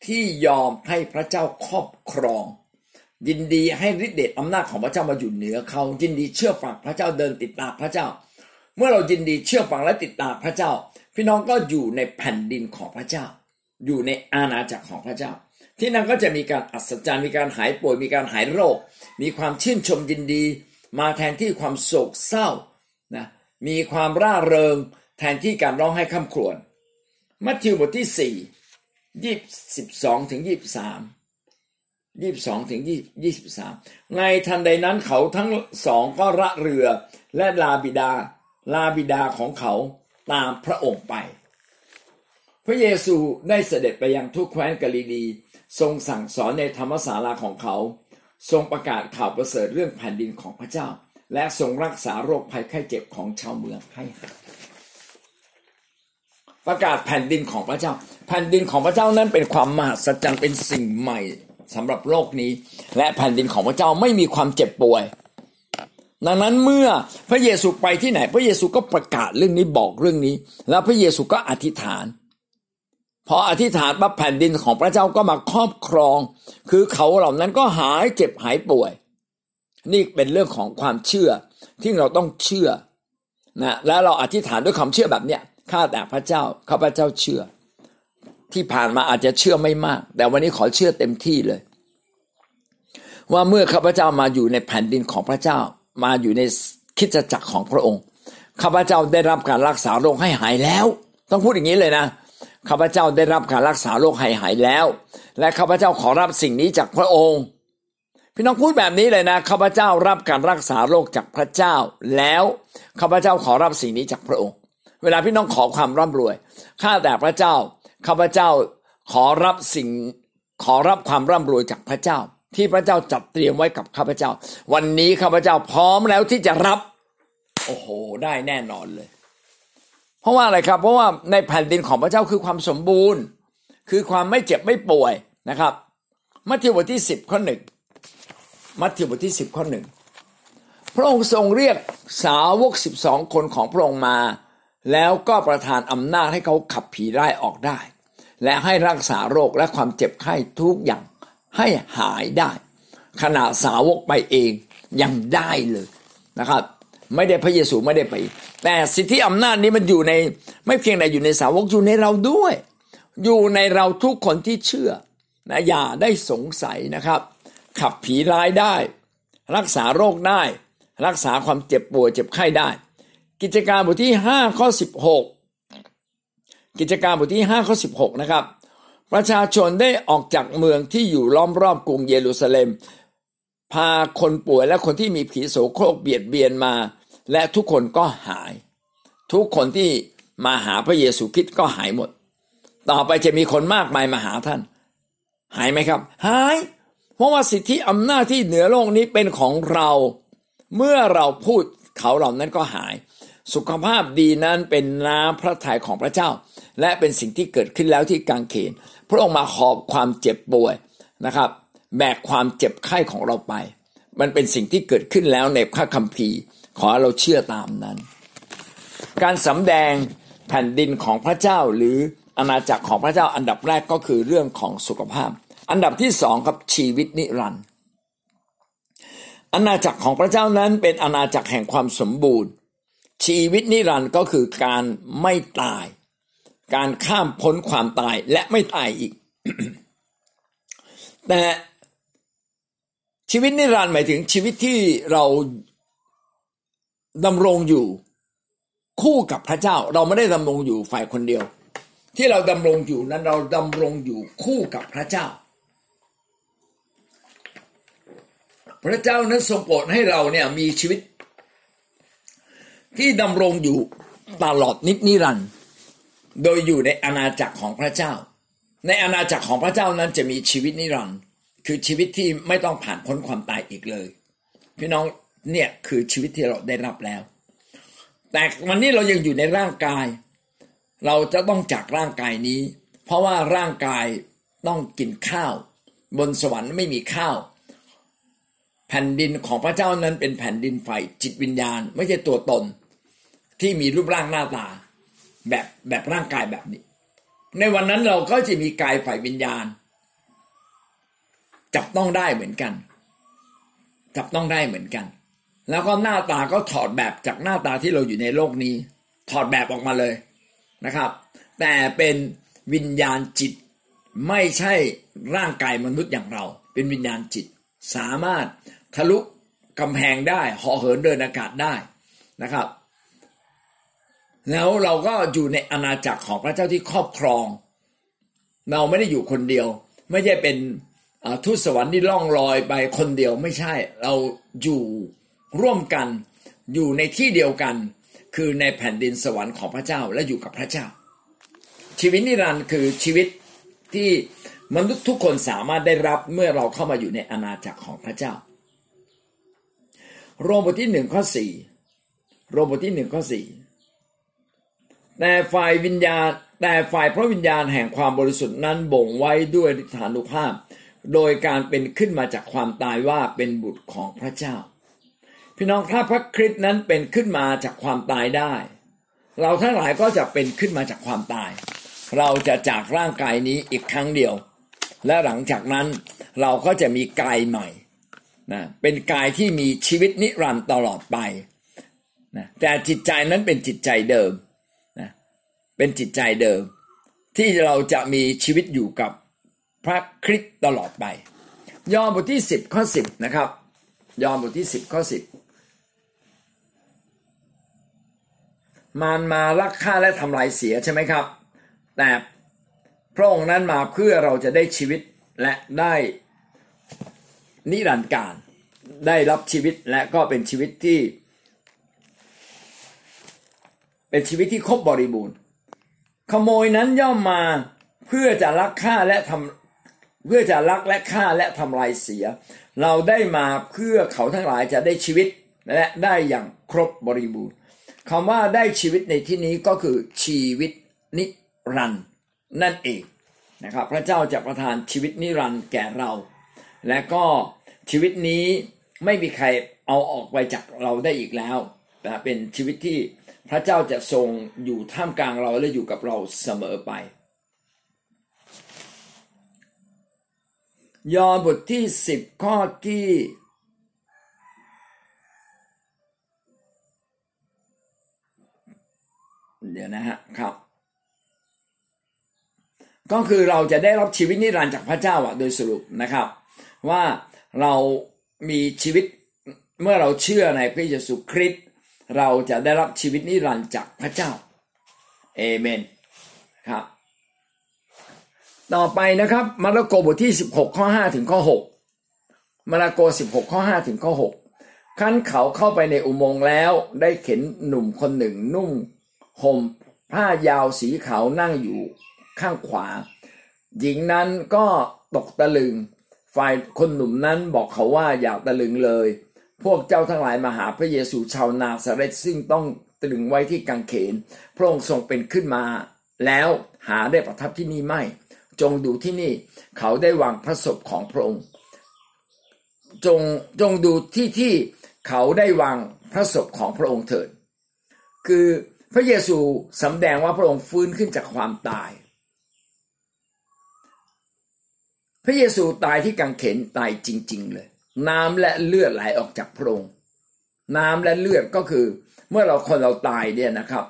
ที่ยอมให้พระเจ้าครอบครอง ยินดีให้ฤทธิเดชอำนาจของพระเจ้ามาอยู่เหนือเขายินดีเชื่อฟังพระเจ้าเดินติดตามพระเจ้า เมื่อเรายินดีเชื่อฟังและติดตามพระเจ้า พี่น้องก็อยู่ในแผ่นดินของพระเจ้า อยู่ในอาณาจักรของพระเจ้า ที่นั่นก็จะมีการอัศจรรย์มีการหายป่วยมีการหายโรค มีความชื่นชมยินดี มาแทนที่ความโศกเศร้านะมีความร่าเริงแทนที่การร้องไห้ข้ามครวญมัทธิวบทที่สี่ยี่สิบสองถึงยี่สามยี่สองถึงยี่สิบสามในทันใดนั้นเขาทั้งสองก็ระเรือและลาบิดา ลาบิดาของเขาตามพระองค์ไป พระเยซูได้เสด็จไปยังทุกแคว้นกาลิลี ทรงสั่งสอนในธรรมศาลาของเขา ทรงประกาศข่าวประเสริฐเรื่องแผ่นดินของพระเจ้า และทรงรักษาโรคภัยไข้เจ็บของชาวเมืองให้หายประกาศแผ่นดินของพระเจ้า แผ่นดินของพระเจ้านั้นเป็นความมหัศจรรย์เป็นสิ่งใหม่สำหรับโลกนี้ และแผ่นดินของพระเจ้าไม่มีความเจ็บป่วย ดังนั้นเมื่อพระเยซูไปที่ไหน พระเยซูก็ประกาศเรื่องนี้บอกเรื่องนี้ แล้วพระเยซูก็อธิษฐาน พออธิษฐานปั๊บแผ่นดินของพระเจ้าก็มาครอบครอง คือเขาเหล่านั้นก็หายเจ็บหายป่วย นี่เป็นเรื่องของความเชื่อที่เราต้องเชื่อนะแล้วเราอธิษฐานด้วยความเชื่อแบบเนี้ยข้าแต่พระเจ้าข้าพระเจ้าเชื่อ ที่ผ่านมาอาจจะเชื่อไม่มาก แต่วันนี้ขอเชื่อเต็มที่เลย ว่าเมื่อข้าพเจ้ามาอยู่ในแผ่นดินของพระเจ้า มาอยู่ในคิดจักรของพระองค์ข้าพเจ้าได้รับการรักษาโรคให้หายแล้ว ต้องพูดอย่างนี้เลยนะ ข้าพเจ้าได้รับการรักษาโรคให้หายแล้ว และข้าพเจ้าขอรับสิ่งนี้จากพระองค์ พี่น้องพูดแบบนี้เลยนะข้าพเจ้ารับการรักษาโรคจากพระเจ้า แล้วข้าพเจ้าขอรับสิ่งนี้จากพระองค์ เวลาพี่น้องขอความร่ำรวยข้าแต่พระเจ้าข้าพเจ้าขอรับสิ่งขอรับความร่ำรวยจากพระเจ้า ที่พระเจ้าจัดเตรียมไว้กับข้าพเจ้า วันนี้ข้าพเจ้าพร้อมแล้วที่จะรับ โอ้โห ได้แน่นอนเลย เพราะว่าอะไรครับ เพราะว่าในแผ่นดินของพระเจ้าคือความสมบูรณ์ คือความไม่เจ็บไม่ป่วยนะครับมัทธิวบทที่สิบข้อหนึ่งมัทธิวบทที่สิบข้อหนึ่งพระองค์ทรงเรียกสาวกสิบสองคนของพระองค์มา แล้วก็ประทานอำนาจให้เขาขับผีร้ายออกได้ และให้รักษาโรคและความเจ็บไข้ทุกอย่างให้หายได้ ขณะสาวกไปเองยังได้เลยนะครับ ไม่ได้พระเยซูไม่ได้ไป แต่สิทธิอำนาจนี้มันอยู่ในไม่เพียงแต่อยู่ในสาวกอยู่ในเราด้วย อยู่ในเราทุกคนที่เชื่อนะอย่าได้สงสัยนะครับ ขับผีร้ายได้ รักษาโรคได้ รักษาความเจ็บป่วยเจ็บไข้ได้ กิจการบทที่5ข้อ16 กิจการบทที่5ข้อ16นะครับประชาชนได้ออกจากเมืองที่อยู่ล้อมรอบกรุงเยรูซาเล็ม พาคนป่วยและคนที่มีผีโสโครกเบียดเบียนมา และทุกคนก็หาย ทุกคนที่มาหาพระเยซูคริสต์ก็หายหมด ต่อไปจะมีคนมากมายมาหาท่าน หายไหมครับ หาย เพราะว่าสิทธิอำนาจที่เหนือโลกนี้เป็นของเรา เมื่อเราพูดเขาเหล่านั้นก็หาย สุขภาพดีนั้นเป็นน้ำพระทัยของพระเจ้า และเป็นสิ่งที่เกิดขึ้นแล้วที่กางเขน พระองค์มาหอบความเจ็บป่วยนะครับ แบกความเจ็บไข้ของเราไป มันเป็นสิ่งที่เกิดขึ้นแล้วในพระคัมภีร์ ขอเราเชื่อตามนั้น การสำแดงแผ่นดินของพระเจ้าหรืออาณาจักรของพระเจ้าอันดับแรกก็คือเรื่องของสุขภาพ อันดับที่สองครับชีวิตนิรันดร์อาณาจักรของพระเจ้านั้นเป็นอาณาจักรแห่งความสมบูรณ์ ชีวิตนิรันดร์ก็คือการไม่ตาย การข้ามพ้นความตายและไม่ตายอีก แต่ชีวิตนิรันดร์หมายถึงชีวิตที่เรา ดำรงอยู่คู่กับพระเจ้า เราไม่ได้ดำรงอยู่ฝ่ายคนเดียว ที่เราดำรงอยู่นั้นเราดำรงอยู่คู่กับพระเจ้า พระเจ้านั้นทรงโปรดให้เราเนี่ยมีชีวิต ที่ดำรงอยู่ตลอดนิจนิรันดร์โดยอยู่ในอาณาจักรของพระเจ้า ในอาณาจักรของพระเจ้านั้นจะมีชีวิตนิรันดร์คือชีวิตที่ไม่ต้องผ่านพ้นความตายอีกเลย พี่น้อง เนี่ยคือชีวิตที่เราได้รับแล้ว แต่วันนี้เรายังอยู่ในร่างกาย เราจะต้องจากร่างกายนี้ เพราะว่าร่างกายต้องกินข้าว บนสวรรค์ไม่มีข้าว แผ่นดินของพระเจ้านั้นเป็นแผ่นดินไฟจิตวิญญาณ ไม่ใช่ตัวตน ที่มีรูปร่างหน้าตา แบบแบบร่างกายแบบนี้ ในวันนั้นเราก็จะมีกายฝ่ายวิญญาณ จับต้องได้เหมือนกัน จับต้องได้เหมือนกัน แล้วก็หน้าตาก็ถอดแบบจากหน้าตาที่เราอยู่ในโลกนี้ ถอดแบบออกมาเลยนะครับ แต่เป็นวิญญาณจิต ไม่ใช่ร่างกายมนุษย์อย่างเรา เป็นวิญญาณจิต สามารถทะลุกำแพงได้ห่อเหินเดินอากาศได้นะครับ แล้วเราก็อยู่ในอาณาจักรของพระเจ้าที่ครอบครอง เราไม่ได้อยู่คนเดียว ไม่ใช่เป็นทูตสวรรค์ที่ล่องลอยไปคนเดียวไม่ใช่เราอยู่ ร่วมกันอยู่ในที่เดียวกัน คือในแผ่นดินสวรรค์ของพระเจ้าและอยู่กับพระเจ้า ชีวิตนิรันดร์คือชีวิตที่มนุษย์ทุกคนสามารถได้รับเมื่อเราเข้ามาอยู่ในอาณาจักรของพระเจ้า โรมบทที่หนึ่งข้อสี่โรมบทที่หนึ่งข้อสี่แต่ฝ่ายวิญญาณแต่ฝ่ายพระวิญญาณแห่งความบริสุทธิ์นั้นบ่งไว้ด้วยฐานุภาพ โดยการเป็นขึ้นมาจากความตายว่าเป็นบุตรของพระเจ้า พี่น้องถ้าพระคริสต์นั้นเป็นขึ้นมาจากความตายได้ เราทั้งหลายก็จะเป็นขึ้นมาจากความตาย เราจะจากร่างกายนี้อีกครั้งเดียว และหลังจากนั้นเราก็จะมีกายใหม่นะเป็นกายที่มีชีวิตนิรันดร์ตลอดไปนะแต่จิตใจนั้นเป็นจิตใจเดิมนะเป็นจิตใจเดิม ที่เราจะมีชีวิตอยู่กับพระคริสต์ตลอดไป ยอห์นบทที่ 10ข้อ10 นะครับ ยอห์นบทที่ 10ข้อ10 มารมาลักฆ่าและทำลายเสียใช่ไหมครับ แต่พระองค์นั้นมาเพื่อเราจะได้ชีวิตและได้นิรันดร์การได้รับชีวิตและก็เป็นชีวิตที่ เป็นชีวิตที่ครบบริบูรณ์ ขโมยนั้นย่อมมาเพื่อจะลักฆ่าและทำเพื่อจะลักและฆ่าและทำลายเสีย เราได้มาเพื่อเขาทั้งหลายจะได้ชีวิตและได้อย่างครบบริบูรณ์ คำว่าได้ชีวิตในที่นี้ก็คือชีวิตนิรันดร์นั่นเองนะครับ พระเจ้าจะประทานชีวิตนิรันดร์แก่เรา และก็ชีวิตนี้ไม่มีใครเอาออกไปจากเราได้อีกแล้วนะเป็นชีวิตที่พระเจ้าจะทรงอยู่ท่ามกลางเราและอยู่กับเราเสมอไป ยอห์นบทที่สิบข้อที่ เดียวนะฮะครับ ก็คือเราจะได้รับชีวิตนิรันดร์จากพระเจ้าอะโดยสรุปนะครับ ว่าเรามีชีวิตเมื่อเราเชื่อในพระเยซูคริสต์เราจะได้รับชีวิตนิรันดร์จากพระเจ้าเอเมนครับต่อไปนะครับมาระโกบทที่ 16 ข้อ 5 ถึงข้อ 6มาระโก 16 ข้อ 5 ถึงข้อ 6ขั้นเขาเข้าไปในอุโมงค์แล้วได้เข็นหนุ่มคนหนึ่งนุ่ง ห่มผ้ายาวสีขาวนั่งอยู่ข้างขวา หญิงนั้นก็ตกตะลึง ฝ่ายคนหนุ่มนั้นบอกเขาว่าอย่าตะลึงเลย พวกเจ้าทั้งหลายมาหาพระเยซูชาวนาซาเรตซึ่งต้องตรึงไว้ที่กังเขน พระองค์ทรงเป็นขึ้นมา แล้วหาได้ประทับที่นี่ไม่ จงดูที่นี่เขาได้วางพระศพของพระองค์ จงจงดูที่ที่เขาได้วางพระศพของพระองค์เถิด คือ พระเยซูสำแดงว่าพระองค์ฟื้นขึ้นจากความตาย พระเยซูตายที่กังเขนตายจริง ๆ เลย น้ำและเลือดไหลออกจากพระองค์ น้ำและเลือดก็คือ เมื่อเราคนเราตายเนี่ยนะครับ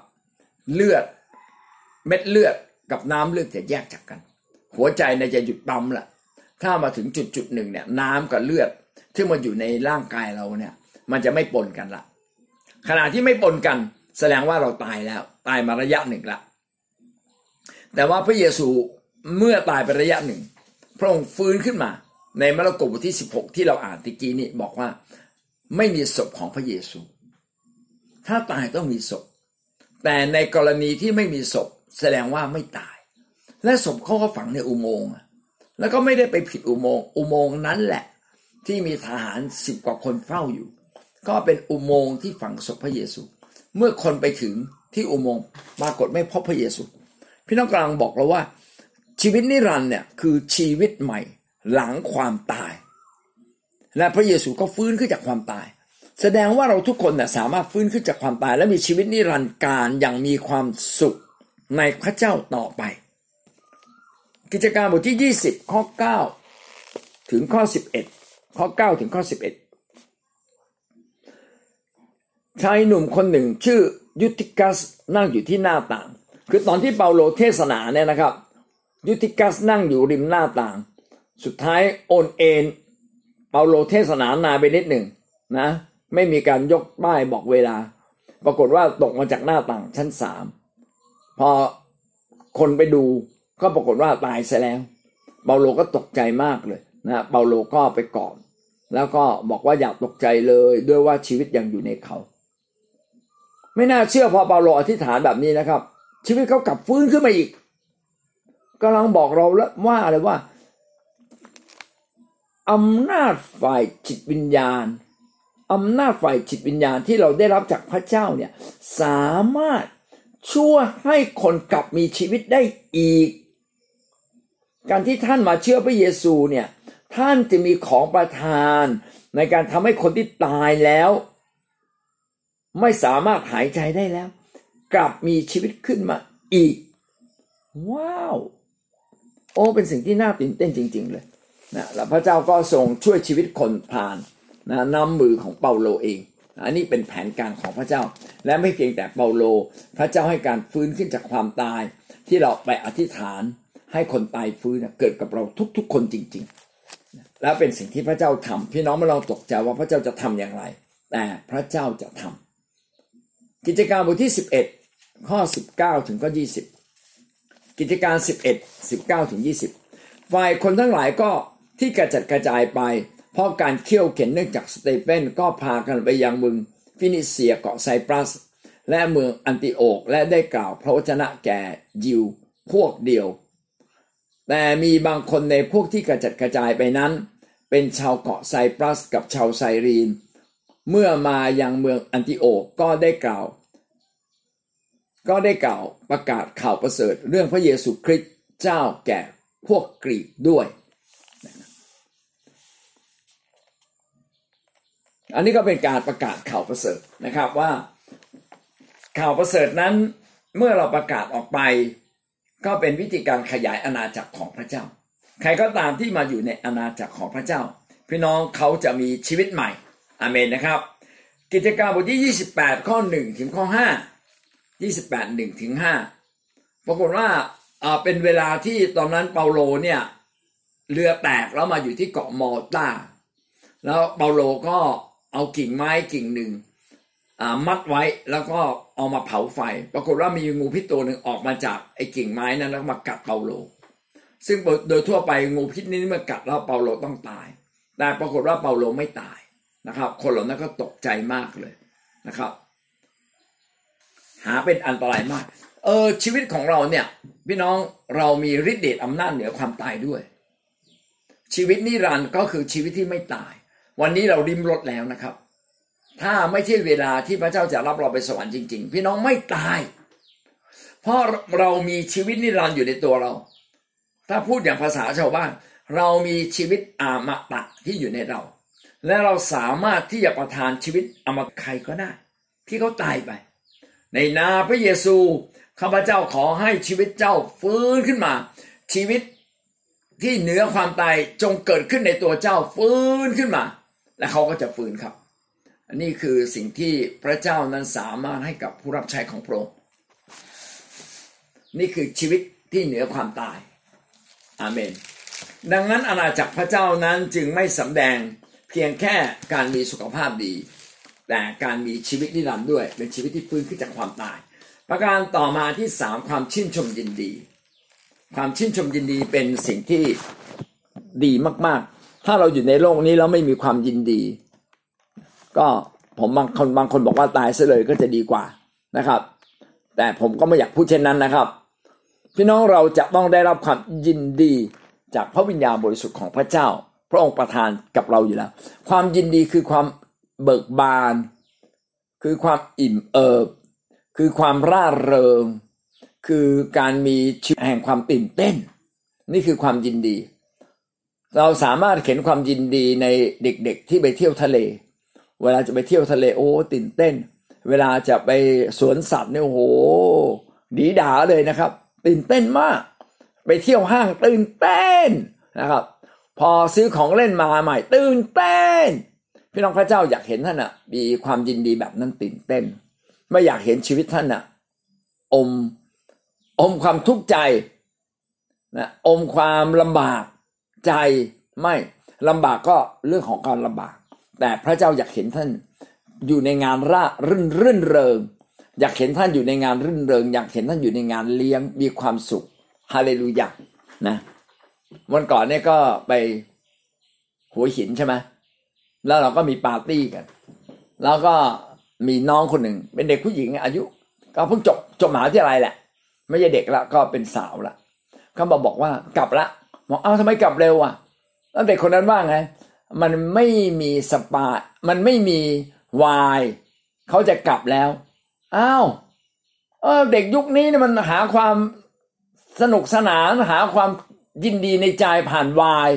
เลือดเม็ดเลือดกับน้ำเลือดจะแยกจากกัน หัวใจเนี่ยจะหยุดปั๊มละถ้ามาถึงจุดจุดหนึ่งเนี่ย น้ำกับเลือดที่มันอยู่ในร่างกายเราเนี่ย มันจะไม่ปนกันละขณะที่ไม่ปนกัน แสดงว่าเราตายแล้ว ตายมาระยะหนึ่งละแต่ว่าพระเยซูเมื่อตายไประยะหนึ่ง พระองค์ฟื้นขึ้นมา ในมาระโกบทที่ 16 ที่เราอ่านตะกี้นี่บอกว่าไม่มีศพของพระเยซู ถ้าตายต้องมีศพ แต่ในกรณีที่ไม่มีศพ แสดงว่าไม่ตาย และศพเขาก็ฝังในอุโมงค์แล้วก็ไม่ได้ไปผิดอุโมงค์อุโมงค์นั้นแหละ ที่มีทหารสิบกว่าคนเฝ้าอยู่ ก็เป็นอุโมงค์ที่ฝังศพพระเยซู เมื่อคนไปถึงที่อุโมงค์ปรากฏไม่พบพระเยซู พี่น้องกำลังบอกเราว่า ชีวิตนิรันดร์เนี่ยคือชีวิตใหม่หลังความตาย และพระเยซูก็ฟื้นขึ้นจากความตาย แสดงว่าเราทุกคนเนี่ยสามารถฟื้นขึ้นจากความตาย และมีชีวิตนิรันดร์การอย่างมีความสุขในพระเจ้าต่อไป กิจการบทที่ 20 ข้อ 9 ถึงข้อ 11 ข้อ 9 ถึงข้อ 11 ชายหนุ่มคนหนึ่งชื่อยุติกัสนั่งอยู่ที่หน้าต่าง คือตอนที่เปาโลเทศนาเนี่ยนะครับ ยุติกัสนั่งอยู่ริมหน้าต่าง สุดท้ายโอนเอ็นเปาโลเทศนานาไปนิดหนึ่งนะ ไม่มีการยกป้ายบอกเวลา ปรากฏว่าตกมาจากหน้าต่างชั้นสามพอคนไปดูก็ปรากฏว่าตายซะแล้ว เปาโลก็ตกใจมากเลยนะเปาโลก็ไปกอดแล้วก็บอกว่าอย่าตกใจเลยด้วยว่าชีวิตยังอยู่ในเขา ไม่น่าเชื่อพอเปาโลอธิษฐานแบบนี้นะครับ ชีวิตเขากลับฟื้นขึ้นมาอีกกำลังบอกเราแล้วว่าอะไรว่าอำนาจฝ่ายจิตวิญญาณอำนาจฝ่ายจิตวิญญาณที่เราได้รับจากพระเจ้าเนี่ยสามารถช่วยให้คนกลับมีชีวิตได้อีก การที่ท่านมาเชื่อพระเยซูเนี่ยท่านจะมีของประทานในการทำให้คนที่ตายแล้ว ไม่สามารถหายใจได้แล้ว กลับมีชีวิตขึ้นมาอีก ว้าว โอ้เป็นสิ่งที่น่าตื่นเต้นจริง ๆ เลยนะแล้วพระเจ้าก็ทรงช่วยชีวิตคนผ่านนะน้ำมือของเปาโลเองอันนี้เป็นแผนการของพระเจ้า และไม่เพียงแต่เปาโล พระเจ้าให้การฟื้นขึ้นจากความตาย ที่เราไปอธิษฐานให้คนตายฟื้นเกิดกับเราทุกๆคนจริง ๆ แล้วเป็นสิ่งที่พระเจ้าทำพี่น้องไม่ลองตกใจว่าพระเจ้าจะทำอย่างไร แต่พระเจ้าจะทำ กิจการบทที่ 11 ข้อ 19 ถึงข้อ20 กิจการ 11 19 ถึง 20 ฝ่ายคนทั้งหลายก็ที่กระจัดกระจายไป เพราะการเขี่ยวเข็นเนื่องจากสเตเฟนก็พากันไปยังเมืองฟินิเซียเกาะไซปรัส และเมืองอันติโอกและได้กล่าวพระวจนะแก่ยิวพวกเดียว แต่มีบางคนในพวกที่กระจัดกระจายไปนั้น เป็นชาวเกาะไซปรัสกับชาวไซรีน เมื่อมายังเมืองอันติโอกก็ได้กล่าว ก็ได้กล่าวประกาศข่าวประเสริฐ เรื่องพระเยซูคริสต์เจ้าแก่พวกกรีกด้วย อันนี้ก็เป็นการประกาศข่าวประเสริฐนะครับว่าข่าวประเสริฐนั้นเมื่อเราประกาศออกไป ก็เป็นวิธีการขยายอาณาจักรของพระเจ้า ใครก็ตามที่มาอยู่ในอาณาจักรของพระเจ้า พี่น้องเขาจะมีชีวิตใหม่ อเมนนะครับ กิจการบทที่ 28 ข้อ 1 ถึงข้อ5ยี่สิบแปดหนึ่งถึงห้าปรากฏว่าเป็นเวลาที่ตอนนั้นเปาโลเนี่ยเรือแตกแล้วมาอยู่ที่เกาะมอลตาแล้วเปาโลก็เอากิ่งไม้กิ่งหนึ่งมัดไว้แล้วก็เอามาเผาไฟ ปรากฏว่ามีงูพิษตัวหนึ่งออกมาจากไอ้กิ่งไม้นั้นแล้วมากัดเปาโล ซึ่งโดยทั่วไปงูพิษนี้เมื่อกัดแล้วเปาโลต้องตาย แต่ปรากฏว่าเปาโลไม่ตาย นะครับ คนเหล่านั้นก็ตกใจมากเลยนะครับ หาเป็นอันตรายมาก เออชีวิตของเราเนี่ย พี่น้องเรามีฤทธิ์เดชอำนาจเหนือความตายด้วย ชีวิตนิรันดร์ก็คือชีวิตที่ไม่ตาย วันนี้เราริมรถแล้วนะครับ ถ้าไม่ใช่เวลาที่พระเจ้าจะรับเราไปสวรรค์จริง ๆ พี่น้องไม่ตาย เพราะเรามีชีวิตนิรันดร์อยู่ในตัวเรา ถ้าพูดอย่างภาษาชาวบ้าน เรามีชีวิตอามตะที่อยู่ในเรา และเราสามารถที่จะประทานชีวิตอมตะใครก็ได้ ที่เขาตายไป ในนาพระเยซูข้าพเจ้าขอให้ชีวิตเจ้าฟื้นขึ้นมา ชีวิตที่เหนือความตายจงเกิดขึ้นในตัวเจ้าฟื้นขึ้นมา และเขาก็จะฟื้นครับน,นี่คือสิ่งที่พระเจ้านั้นสามารถให้กับผู้รับใช้ของพระองค์นี่คือชีวิตที่เหนือความตาย อาเมน ดังนั้นอาณาจักรพระเจ้านั้นจึงไม่สำแดง เพียงแค่การมีสุขภาพดี แต่การมีชีวิตนิรันดร์ด้วย เป็นชีวิตที่ฟื้นขึ้นจากความตาย ประการต่อมาที่สามความชื่นชมยินดี ความชื่นชมยินดีเป็นสิ่งที่ดีมาก ๆ ถ้าเราอยู่ในโลกนี้แล้วไม่มีความยินดี ก็ผมบางคนบางคนบอกว่าตายซะเลยก็จะดีกว่านะครับ แต่ผมก็ไม่อยากพูดเช่นนั้นนะครับ พี่น้องเราจะต้องได้รับความยินดีจากพระวิญญาณบริสุทธิ์ของพระเจ้า พระองค์ประทานกับเราอยู่แล้ว ความยินดีคือความเบิกบาน คือความอิ่มเอิบ คือความร่าเริง คือการมีชีวิตแห่งความตื่นเต้น นี่คือความยินดี เราสามารถเห็นความยินดีในเด็กๆที่ไปเที่ยวทะเล เวลาจะไปเที่ยวทะเลโอ้ตื่นเต้น เวลาจะไปสวนสัตว์เนี่ยโอ้โหดีด่าเลยนะครับ ตื่นเต้นมาก ไปเที่ยวห้างตื่นเต้นนะครับ พอซื้อของเล่นมาใหม่ ตื่นเต้น พี่น้องพระเจ้าอยากเห็นท่านอะมีความยินดีแบบนั้นตื่นเต้น ไม่อยากเห็นชีวิตท่านอะอมอมความทุกข์ใจนะอมความลำบากใจไม่ลำบากก็เรื่องของการลำบาก แต่พระเจ้าอยากเห็นท่านอยู่ในงานร่ารื่นรื่นเริง อยากเห็นท่านอยู่ในงานรื่นเริง อยากเห็นท่านอยู่ในงานเลี้ยงมีความสุขฮาเลลูยานะ วันก่อนเนี่ยก็ไปหัวหินใช่ไหมแล้วเราก็มีปาร์ตี้กัน แล้วก็มีน้องคนหนึ่งเป็นเด็กผู้หญิงอายุ ก็เพิ่งจบจบมหาวิทยาลัยแหละ ไม่ใช่เด็กละก็เป็นสาวละเขาบอกบอกว่ากลับละบอกเอ้าทำไมกลับเร็วอะแล้วเด็กคนนั้นว่าไง มันไม่มีสปา มันไม่มีวายเขาจะกลับแล้วอ้าวเออเด็กยุคนี้เนี่ยมันหาความสนุกสนานหาความ ยินดีในใจผ่านวาย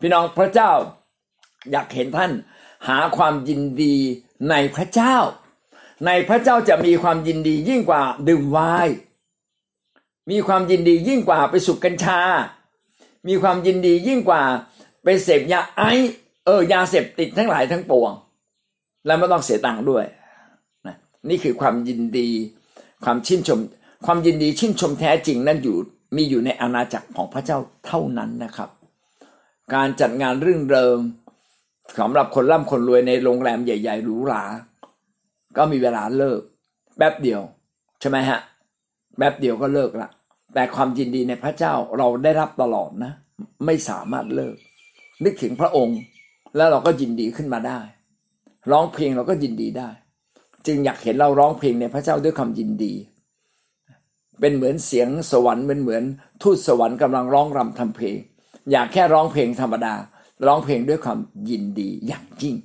พี่น้องพระเจ้า อยากเห็นท่านหาความยินดีในพระเจ้า ในพระเจ้าจะมีความยินดียิ่งกว่าดื่มวาย มีความยินดียิ่งกว่าไปสุกกัญชา มีความยินดียิ่งกว่าไปเสพยาไอเออยาเสพติดทั้งหลายทั้งปวง แล้วไม่ต้องเสียตังค์ด้วย นี่คือความยินดี ความชื่นชม ความยินดีชื่นชมแท้จริงนั้นอยู่มีอยู่ในอาณาจักรของพระเจ้าเท่านั้นนะครับ การจัดงานรื่นเริงสำหรับคนร่ำคนรวยในโรงแรมใหญ่ ๆหรูหราก็มีเวลาเลิกแป๊บเดียว ใช่ไหมฮะแป๊บเดียวก็เลิกละแต่ความยินดีในพระเจ้าเราได้รับตลอดนะ ไม่สามารถเลิก นึกถึงพระองค์ แล้วเราก็ยินดีขึ้นมาได้ ร้องเพลงเราก็ยินดีได้ จึงอยากเห็นเราร้องเพลงในพระเจ้าด้วยความยินดี เป็นเหมือนเสียงสวรรค์เป็นเหมือนทูตสวรรค์กำลังร้องรำทำเพลง อยากแค่ร้องเพลงธรรมดา ร้องเพลงด้วยความยินดีอย่างยิ่ง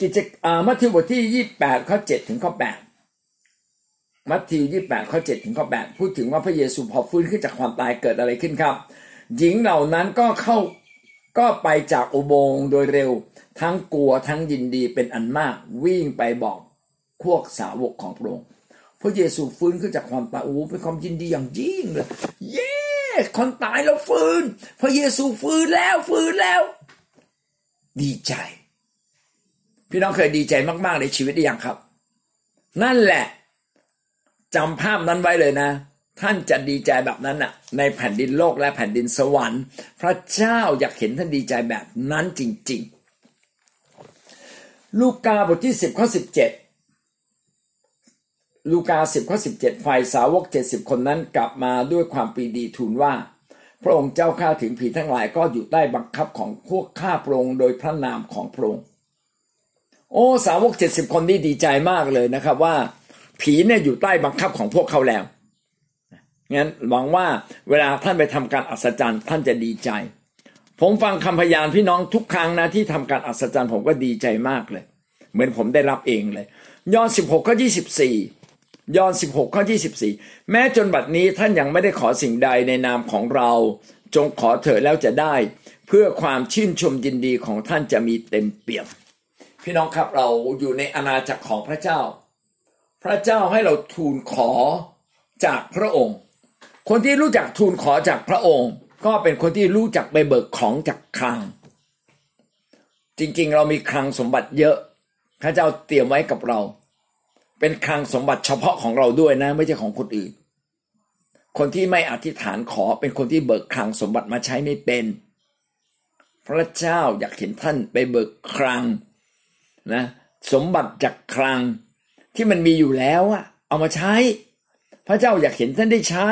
กิจมัทธิวบทที่ยี่แปดข้อเจ็ดถึงข้อแปดมัทธิวยี่แปดข้อเจ็ดถึงข้อแปดพูดถึงว่าพระเยซูพอฟื้นขึ้นจากความตายเกิดอะไรขึ้นครับ หญิงเหล่านั้นก็เข้าก็ไปจากอุโบงค์โดยเร็ว ทั้งกลัวทั้งยินดีเป็นอันมากวิ่งไปบอกพวกสาวกของพระองค์ พระเยซูฟื้นขึ้นจากความตายโอ้เป็นความยินดีอย่างยิ่งเลยเย้คนตายแล้วฟื้น พระเยซูฟื้นแล้วฟื้นแล้ว ดีใจ พี่น้องเคยดีใจมากๆในชีวิตหรือยังครับ นั่นแหละจำภาพนั้นไว้เลยนะ ท่านจะดีใจแบบนั้นน่ะ ในแผ่นดินโลกและแผ่นดินสวรรค์ พระเจ้าอยากเห็นท่านดีใจแบบนั้นจริง ๆ ลูกาบทที่สิบข้อสิบเจ็ด ลูกาสิบข้อสิบเจ็ดฝ่ายสาวกเจ็ดสิบคนนั้นกลับมาด้วยความปรีดีทูลว่า พระองค์เจ้าข้าถึงผีทั้งหลายก็อยู่ใต้บังคับของพวกข้าพระองค์โดยพระนามของพระองค์โอ้สาวกเจ็ดสิบคนนี่ดีใจมากเลยนะครับว่า ผีเนี่ยอยู่ใต้บังคับของพวกเขาแล้วงั้นหวังว่าเวลาท่านไปทำการอัศจรรย์ท่านจะดีใจ ผมฟังคำพยานพี่น้องทุกครั้งนะที่ทำการอัศจรรย์ผมก็ดีใจมากเลย เหมือนผมได้รับเองเลยยอนสิบหกข้อยี่สิบสี่ ยอห์นสิบหกข้อยี่สิบสี่แม้จนบัดนี้ท่านยังไม่ได้ขอสิ่งใดในนามของเรา จงขอเถิดแล้วจะได้ เพื่อความชื่นชมยินดีของท่านจะมีเต็มเปี่ยม พี่น้องครับเราอยู่ในอาณาจักรของพระเจ้า พระเจ้าให้เราทูลขอจากพระองค์ คนที่รู้จักทูลขอจากพระองค์ ก็เป็นคนที่รู้จักไปเบิกของจากคลัง จริงๆ เรามีคลังสมบัติเยอะ พระเจ้าเตรียมไว้กับเรา เป็นคลังสมบัติเฉพาะของเราด้วยนะ ไม่ใช่ของคนอื่น คนที่ไม่อธิษฐานขอเป็นคนที่เบิกคลังสมบัติมาใช้ไม่เป็น พระเจ้าอยากเห็นท่านไปเบิกคลังนะ สมบัติจากคลังที่มันมีอยู่แล้วอะเอามาใช้ พระเจ้าอยากเห็นท่านได้ใช้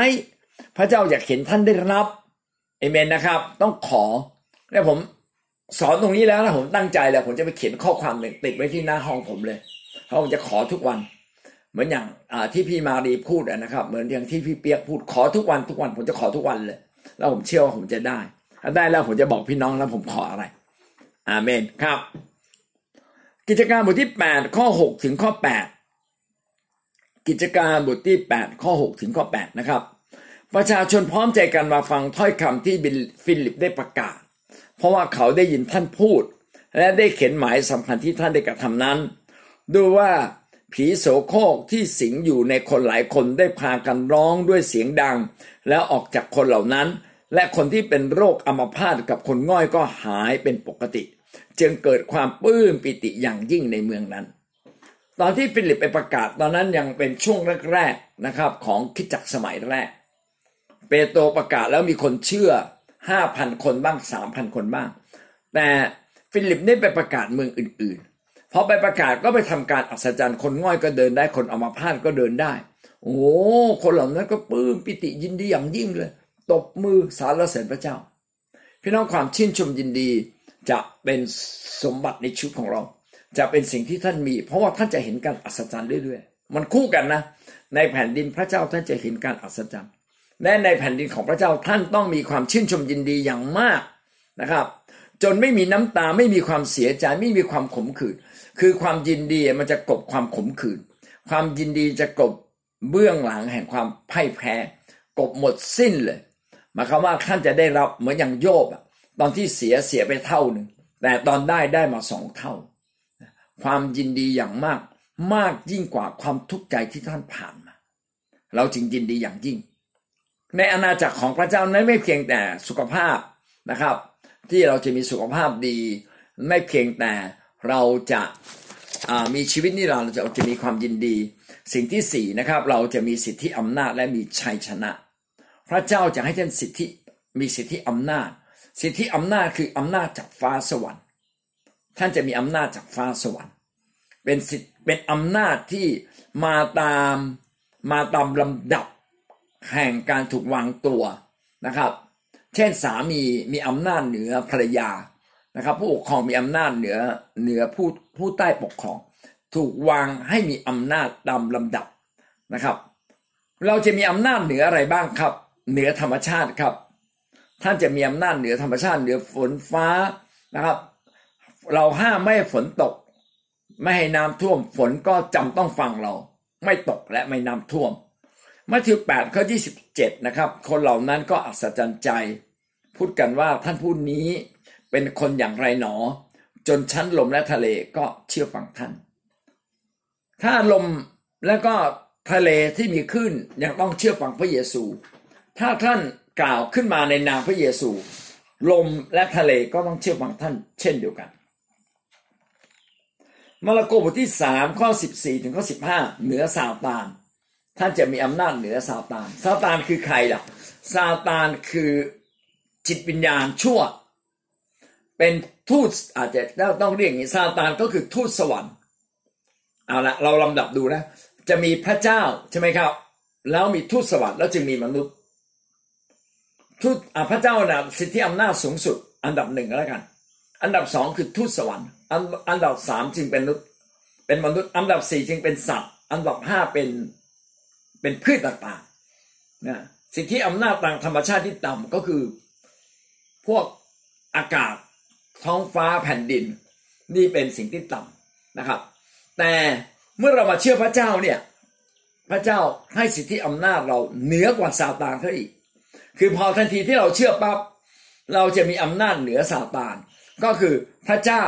พระเจ้าอยากเห็นท่านได้รับเอเมนนะครับ ต้องขอแล้วผมสอนตรงนี้แล้วนะผมตั้งใจแล้วผมจะไปเขียนข้อความหนึ่งติดไว้ที่หน้าห้องผมเลยเพราะผมจะขอทุกวัน เหมือนอย่างที่พี่มารีพูดนะครับ เหมือนอย่างที่พี่เปียกพูดขอทุกวันทุกวัน ผมจะขอทุกวันเลย แล้วผมเชื่อว่าผมจะได้ถ้าได้แล้วผมจะบอกพี่น้องแล้วผมขออะไร อาเมนครับ กิจการบทที่ 8 ข้อ 6 ถึงข้อ 8 กิจการบทที่ 8 ข้อ 6 ถึงข้อ 8 นะครับ ประชาชนพร้อมใจกันมาฟังถ้อยคำที่ฟิลิปได้ประกาศ เพราะว่าเขาได้ยินท่านพูด และได้เห็นหมายสำคัญที่ท่านได้กระทำนั้น ด้วยว่า ผีโสโครกที่สิงอยู่ในคนหลายคนได้พากันร้องด้วยเสียงดัง แล้วออกจากคนเหล่านั้น และคนที่เป็นโรคอัมพาตกับคนง่อยก็หายเป็นปกติ จึงเกิดความปลื้มปิติอย่างยิ่งในเมืองนั้น ตอนที่ฟิลิปไปประกาศตอนนั้นยังเป็นช่วงแรกๆนะครับ ของคิดจักสมัยแรก เปโตรประกาศแล้วมีคนเชื่อห้าพันคนบ้างสามพันคนบ้าง แต่ฟิลิปได้ไปประกาศเมืองอื่นๆ พอไปประกาศก็ไปทำการอัศจรรย์คนง่อยก็เดินได้คนอมพาตก็เดินได้ โอ้คนเหล่านั้นก็ปลื้มปิติยินดีอย่างยิ่งเลย ตบมือสารเสด็จพระเจ้า พี่น้องความชื่นชมยินดีจะเป็นสมบัติในชีวิตของเรา จะเป็นสิ่งที่ท่านมี เพราะว่าท่านจะเห็นการอัศจรรย์เรื่อยๆ มันคู่กันนะ ในแผ่นดินพระเจ้าท่านจะเห็นการอัศจรรย์และในแผ่นดินของพระเจ้าท่านต้องมีความชื่นชมยินดีอย่างมากนะครับ จนไม่มีน้ำตาไม่มีความเสียใจไม่มีความขมขื่น คือความยินดีมันจะกลบความขมขื่นความยินดีจะกลบเบื้องหลังแห่งความพ่ายแพ้กลบหมดสิ้นเลยหมายความว่าท่านจะได้รับเหมือนอย่างโยบตอนที่เสียเสียไปเท่าหนึ่งแต่ตอนได้ได้มาสองเท่า ความยินดีอย่างมากมากยิ่งกว่าความทุกข์ใจที่ท่านผ่านมา เราจึงยินดีอย่างยิ่ง ในอาณาจักรของพระเจ้านั้นไม่เพียงแต่สุขภาพนะครับ ที่เราจะมีสุขภาพดี ไม่เพียงแต่ เราจะมีชีวิตนี่เราจะจะมีความยินดี สิ่งที่สี่นะครับ เราจะมีสิทธิอำนาจและมีชัยชนะ พระเจ้าจะให้ท่านสิทธิมีสิทธิอำนาจ สิทธิอำนาจคืออำนาจจากฟ้าสวรรค์ ท่านจะมีอำนาจจากฟ้าสวรรค์ เป็นสิทธิเป็นอำนาจที่มาตามมาตามลำดับแห่งการถูกวางตัวนะครับ เช่นสามีมีอำนาจเหนือภรรยา นะครับ ผู้ปกครองมีอำนาจเหนือเหนือผู้ผู้ใต้ปกครอง ถูกวางให้มีอำนาจตามลำดับนะครับ เราจะมีอำนาจเหนืออะไรบ้างครับ เหนือธรรมชาติครับ ท่านจะมีอำนาจเหนือธรรมชาติเหนือฝนฟ้านะครับ เราห้ามไม่ให้ฝนตก ไม่ให้น้ำท่วมฝนก็จำต้องฟังเรา ไม่ตกและไม่น้ำท่วมมัทธิวแปดข้อยี่สิบเจ็ดนะครับ คนเหล่านั้นก็อัศจรรย์ใจ พูดกันว่าท่านผู้นี้ เป็นคนอย่างไรหนอ จนชั้นลมและทะเลก็เชื่อฟังท่าน ถ้าลมและก็ทะเลที่มีขึ้นยังต้องเชื่อฟังพระเยซู ถ้าท่านกล่าวขึ้นมาในนามพระเยซู ลมและทะเลก็ต้องเชื่อฟังท่าน เช่นเดียวกันมาระโกบทที่สามข้อสิบสี่ถึงข้อสิบห้าเหนือซาตาน ท่านจะมีอำนาจเหนือซาตานซาตานคือใครล่ะซาตานคือจิตวิญญาณชั่ว เป็นทูตอาจจะต้องเรียกอย่างนี้ซาตานก็คือทูตสวรรค์เอาละเราลำดับดูนะ จะมีพระเจ้าใช่ไหมครับ แล้วมีทูตสวรรค์แล้วจึงมีมนุษย์ทูตพระเจ้านะสิทธิอำนาจสูงสุด อันดับหนึ่งแล้วกัน อันดับสองคือทูตสวรรค์ อันอันดับสามจึงเป็นมนุษย์เป็นมนุษย์ อันดับสี่จึงเป็นสัตว์ อันดับห้าเป็นเป็นพืชต่างๆนะสิทธิอำนาจทางธรรมชาติที่ต่ำก็คือ พวกอากาศ ท้องฟ้าแผ่นดิน นี่เป็นสิ่งที่ต่ำนะครับ แต่เมื่อเรามาเชื่อพระเจ้าเนี่ยพระเจ้าให้สิทธิอำนาจเราเหนือกว่าซาตานเขาอีก คือพอทันทีที่เราเชื่อปั๊บเราจะมีอำนาจเหนือซาตาน ก็คือพระเจ้า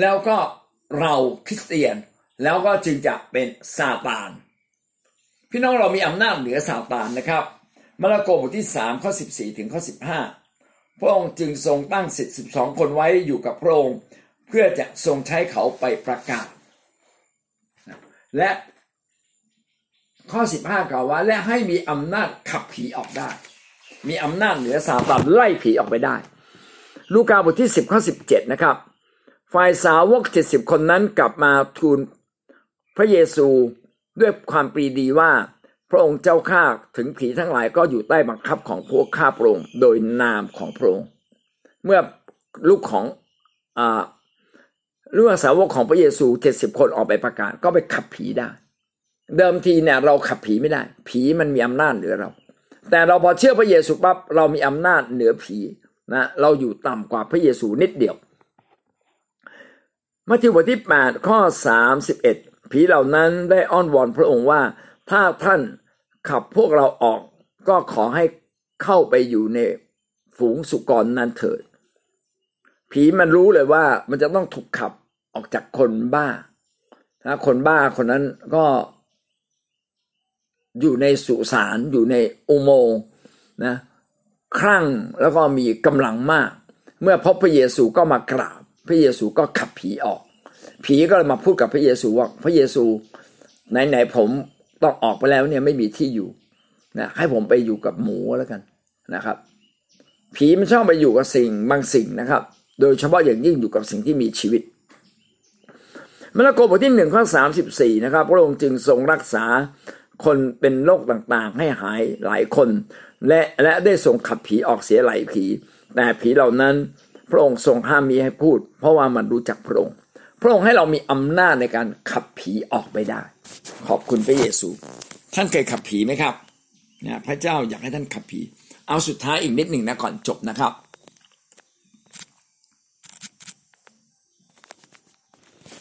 แล้วก็เราคริสเตียน แล้วก็จึงจะเป็นซาตาน พี่น้องเรามีอำนาจเหนือซาตานนะครับมาระโกบทที่สามข้อสิบสี่ถึงข้อสิบห้า พระองค์จึงทรงตั้งสิทธิสิบสองคนไว้อยู่กับพระองค์ เพื่อจะทรงใช้เขาไปประกาศ และข้อสิบห้ากล่าวว่าและให้มีอำนาจขับผีออกได้ มีอำนาจเหนือซาตานไล่ผีออกไปได้ ลูกาบทที่สิบข้อสิบเจ็ดนะครับ ฝ่ายสาวกเจ็ดสิบคนนั้นกลับมาทูลพระเยซูด้วยความปรีดีว่า พระองค์เจ้าข้าถึงผีทั้งหลายก็อยู่ใต้บังคับของพวกข้าพระองค์โดยนามของพระองค์เมื่อลูกของอ่าลูกสาวกของพระเยซูเจ็ดสิบคนออกไปประกาศก็ไปขับผีได้ เดิมทีเนี่ยเราขับผีไม่ได้ ผีมันมีอำนาจเหนือเรา แต่เราพอเชื่อพระเยซูปั๊บเรามีอำนาจเหนือผีนะเราอยู่ต่ำกว่าพระเยซูนิดเดียวมัทธิวบทที่8ข้อ31 ผีเหล่านั้นได้อ้อนวอนพระองค์ว่า ถ้าท่านขับพวกเราออกก็ขอให้เข้าไปอยู่ในฝูงสุกรนั้นเถิด ผีมันรู้เลยว่ามันจะต้องถูกขับออกจากคนบ้าถ้าคนบ้าคนนั้นก็อยู่ในสุสานอยู่ในอุโมงนะครั่งแล้วก็มีกำลังมาก เมื่อพบพระเยซูก็มากราบ พระเยซูก็ขับผีออก ผีก็เลยมาพูดกับพระเยซูว่าพระเยซูไหนๆผม ต้องออกไปแล้วเนี่ยไม่มีที่อยู่นะให้ผมไปอยู่กับหมูแล้วกันนะครับ ผีมันชอบไปอยู่กับสิ่งบางสิ่งนะครับ โดยเฉพาะอย่างยิ่งอยู่กับสิ่งที่มีชีวิตมาระโกบทที่หนึ่งข้อสามสิบสี่นะครับ พระองค์จึงทรงรักษาคนเป็นโรคต่างๆ ให้หายหลายคน และและได้ทรงขับผีออกเสียหลายผี แต่ผีเหล่านั้นพระองค์ทรงห้ามมีให้พูด เพราะว่ามันรู้จักพระองค์ พระองค์ให้เรามีอำนาจในการขับผีออกไปได้ ขอบคุณพระเยซู ท่านเคยขับผีไหมครับนะพระเจ้าอยากให้ท่านขับผี เอาสุดท้ายอีกนิดหนึ่งนะก่อนจบนะครับ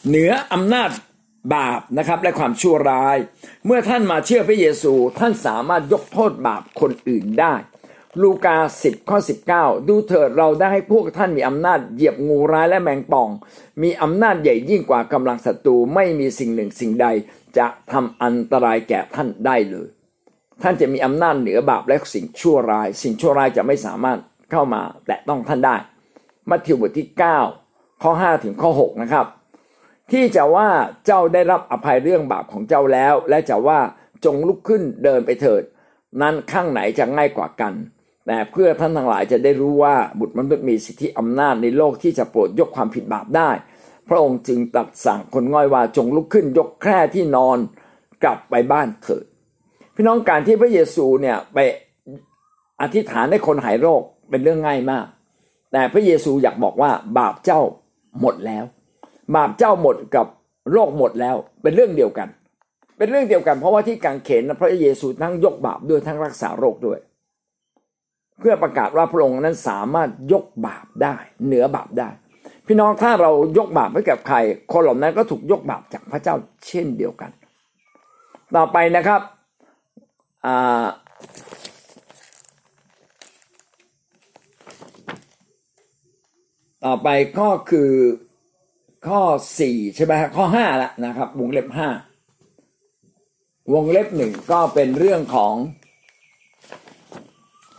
เหนืออำนาจบาปนะครับและความชั่วร้าย เมื่อท่านมาเชื่อพระเยซู ท่านสามารถยกโทษบาปคนอื่นได้ ลูกาสิบข้อสิบเก้าดูเถิดเราได้ให้พวกท่านมีอำนาจเหยียบงูร้ายและแมงป่อง มีอำนาจใหญ่ยิ่งกว่ากำลังศัตรูไม่มีสิ่งหนึ่งสิ่งใด จะทำอันตรายแก่ท่านได้เลย ท่านจะมีอำนาจเหนือบาปและสิ่งชั่วร้าย สิ่งชั่วร้ายจะไม่สามารถเข้ามาแตะต้องท่านได้มัทธิวบทที่9ข้อ5ถึงข้อ6นะครับ ที่จะว่าเจ้าได้รับอภัยเรื่องบาปของเจ้าแล้ว และจะว่าจงลุกขึ้นเดินไปเถิด นั้นข้างไหนจะง่ายกว่ากัน แต่เพื่อท่านทั้งหลายจะได้รู้ว่าบุตรมนุษย์มีสิทธิอำนาจในโลกที่จะโปรดยกความผิดบาปได้ พระองค์จึงตรัสสั่งคนง่อยว่าจงลุกขึ้นยกแคร่ที่นอนกลับไปบ้านเถิดพี่น้องการที่พระเยซูเนี่ยไปอธิษฐานให้คนหายโรคเป็นเรื่องง่ายมาก แต่พระเยซูอยากบอกว่าบาปเจ้าหมดแล้ว บาปเจ้าหมดกับโรคหมดแล้วเป็นเรื่องเดียวกัน เป็นเรื่องเดียวกัน เพราะว่าที่กางเขนพระเยซูทั้งยกบาปด้วยทั้งรักษาโรคด้วย เพื่อประกาศว่าพระองค์นั้นสามารถยกบาปได้ เหนือบาปได้ พี่น้องถ้าเรายกบาปให้กับใคร คนเหล่านั้นก็ถูกยกบาปจากพระเจ้าเช่นเดียวกัน ต่อไปนะครับต่อไปก็คือข้อสี่ใช่ไหมข้อห้าละนะครับ วงเล็บห้าวงเล็บหนึ่งก็เป็นเรื่องของ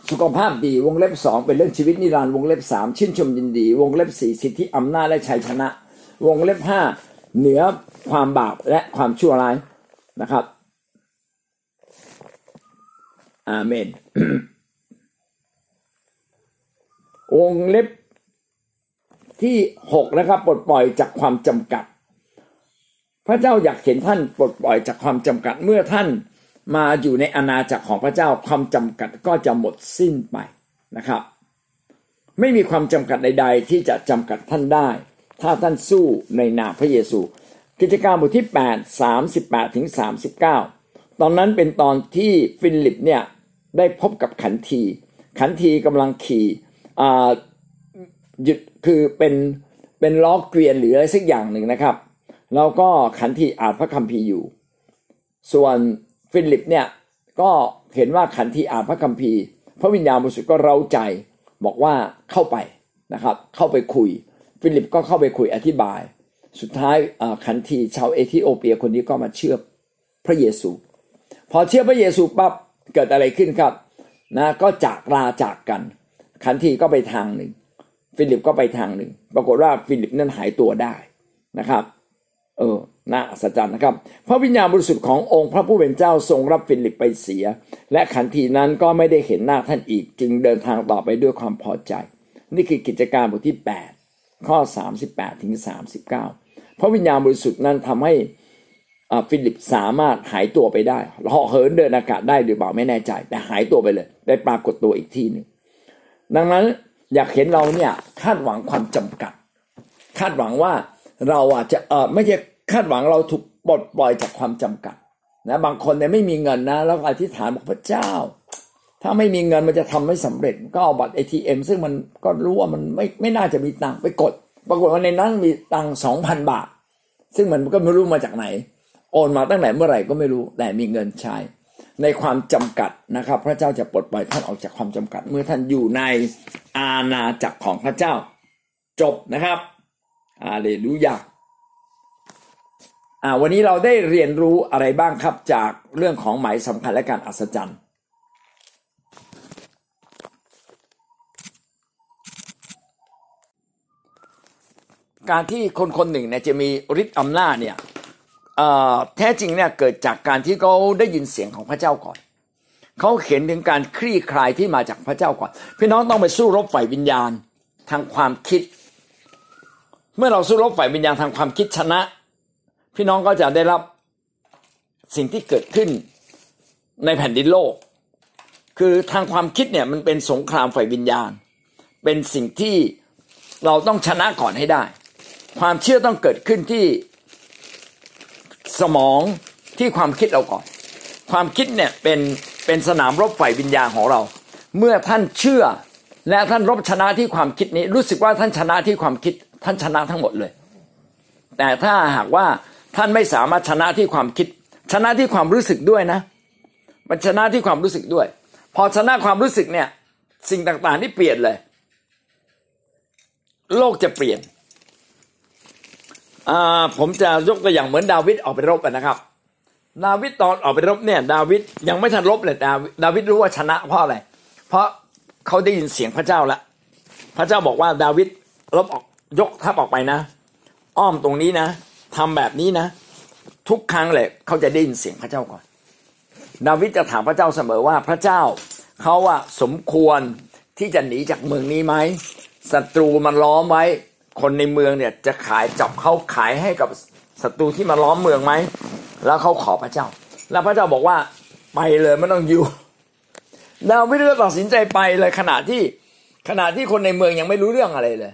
สุขภาพดีวงเล็บสองเป็นเรื่องชีวิตนิรันดร์วงเล็บสามชื่นชมยินดี วงเล็บสี่สิทธิอำนาจและชัยชนะ วงเล็บห้าเหนือความบาปและความชั่วร้ายนะครับ อาเมน วงเล็บที่หกนะครับปลดปล่อยจากความจำกัด พระเจ้าอยากเห็นท่านปลดปล่อยจากความจำกัดเมื่อท่าน มาอยู่ในอาณาจักรของพระเจ้าความจำกัดก็จะหมดสิ้นไปนะครับ ไม่มีความจำกัดใด ๆ ที่จะจำกัดท่านได้ ถ้าท่านสู้ในนามพระเยซู กิจการบทที่ 8 38ถึง39 ตอนนั้นเป็นตอนที่ฟิลิปเนี่ยได้พบกับขันที ขันทีกำลังขี่หยุดคือเป็นเป็นล้อเกวียนหรืออะไรสักอย่างหนึ่งนะครับ แล้วก็ขันทีอ่านพระคัมภีร์อยู่ ส่วน ฟิลิปเนี่ยก็เห็นว่าขันทีอ่านพระคัมภีร์ พระวิญญาณบริสุทธิ์ก็เร้าใจบอกว่าเข้าไปนะครับ เข้าไปคุย ฟิลิปก็เข้าไปคุยอธิบาย สุดท้ายขันทีชาวเอธิโอเปียคนนี้ก็มาเชื่อพระเยซู พอเชื่อพระเยซูปั๊บเกิดอะไรขึ้นครับนะก็จากลาจากกัน ขันทีก็ไปทางหนึ่ง ฟิลิปก็ไปทางหนึ่ง ปรากฏว่าฟิลิปนั้นหายตัวได้นะครับ เออ น่าอัศจรรย์นะครับ พระวิญญาณบริสุทธิ์ขององค์พระผู้เป็นเจ้าทรงรับฟิลิปไปเสีย และขันทีนั้นก็ไม่ได้เห็นหน้าท่านอีก จึงเดินทางต่อไปด้วยความพอใจ นี่คือกิจการบทที่ 8 ข้อ 38ถึง39 พระวิญญาณบริสุทธิ์นั้นทำให้ฟิลิปสามารถหายตัวไปได้เหาะเหินเดินอากาศได้หรือเปล่าไม่แน่ใจ แต่หายตัวไปเลย ได้ปรากฏตัวอีกที่หนึ่งดังนั้นอยากเห็นเราเนี่ยคาดหวังความจำกัด คาดหวังว่าเราอาจจะเออไม่ใช่ คาดหวังเราถูกปลดปล่อยจากความจำกัดนะบางคนเนี่ยไม่มีเงินนะ แล้วอธิษฐานบอกพระเจ้า ถ้าไม่มีเงินมันจะทำไม่สำเร็จ ก็เอาบัตร ATM ซึ่งมันก็รู้ว่ามันไม่ไม่น่าจะมีตังค์ไปกด ปรากฏว่าในนั้นมีตังค์สองพันบาท ซึ่งมันก็ไม่รู้มาจากไหน โอนมาตั้งแต่เมื่อไหร่ก็ไม่รู้แต่มีเงินใช้ในความจำกัดนะครับ พระเจ้าจะปลดปล่อยท่านออกจากความจำกัด เมื่อท่านอยู่ในอาณาจักรของพระเจ้า จบนะครับอาเลลูยาอ่า วันนี้เราได้เรียนรู้อะไรบ้างครับจากเรื่องของหมายสำคัญและการอัศจรรย์การที่คนคนหนึ่งเนี่ยจะมีฤทธิ์อำนาจเนี่ยแท้จริงเนี่ยเกิดจากการที่เขาได้ยินเสียงของพระเจ้าก่อน เขาเห็นถึงการคลี่คลายที่มาจากพระเจ้าก่อน พี่น้องต้องไปสู้รบฝ่ายวิญญาณทางความคิด เมื่อเราสู้รบฝ่ายวิญญาณทางความคิดชนะ พี่น้องก็จะได้รับสิ่งที่เกิดขึ้นในแผ่นดินโลก คือทางความคิดเนี่ยมันเป็นสงครามฝ่ายวิญญาณ เป็นสิ่งที่เราต้องชนะก่อนให้ได้ ความเชื่อต้องเกิดขึ้นที่สมองที่ความคิดเราก่อน ความคิดเนี่ยเป็นเป็นสนามรบฝ่ายวิญญาณของเรา เมื่อท่านเชื่อและท่านรบชนะที่ความคิดนี้ รู้สึกว่าท่านชนะที่ความคิดท่านชนะทั้งหมดเลย แต่ถ้าหากว่า ท่านไม่สามารถชนะที่ความคิด ชนะที่ความรู้สึกด้วยนะ มันชนะที่ความรู้สึกด้วย พอชนะความรู้สึกเนี่ย สิ่งต่างๆที่เปลี่ยนเลย โลกจะเปลี่ยนผมจะยกตัวอย่างเหมือนดาวิดออกไปรบกันนะครับ ดาวิดตอนออกไปรบเนี่ย ดาวิดยังไม่ทันรบเลยดาวิดดาวิดรู้ว่าชนะเพราะอะไร เพราะเขาได้ยินเสียงพระเจ้าละพระเจ้าบอกว่าดาวิดรบออกยกทัพออกไปนะ อ้อมตรงนี้นะ ทำแบบนี้นะ ทุกครั้งเลยเขาจะได้ยินเสียงพระเจ้าก่อน ดาวิดจะถามพระเจ้าเสมอว่าพระเจ้าเขาว่าสมควรที่จะหนีจากเมืองนี้ไหมศัตรูมันล้อมไว้ คนในเมืองเนี่ยจะขายจับเขาขายให้กับศัตรูที่มาล้อมเมืองไหมแล้วเขาขอพระเจ้า แล้วพระเจ้าบอกว่าไปเลยไม่ต้องอยู่ดาวิดก็ตัดสินใจไปเลยขณะที่ขณะที่คนในเมืองยังไม่รู้เรื่องอะไรเลย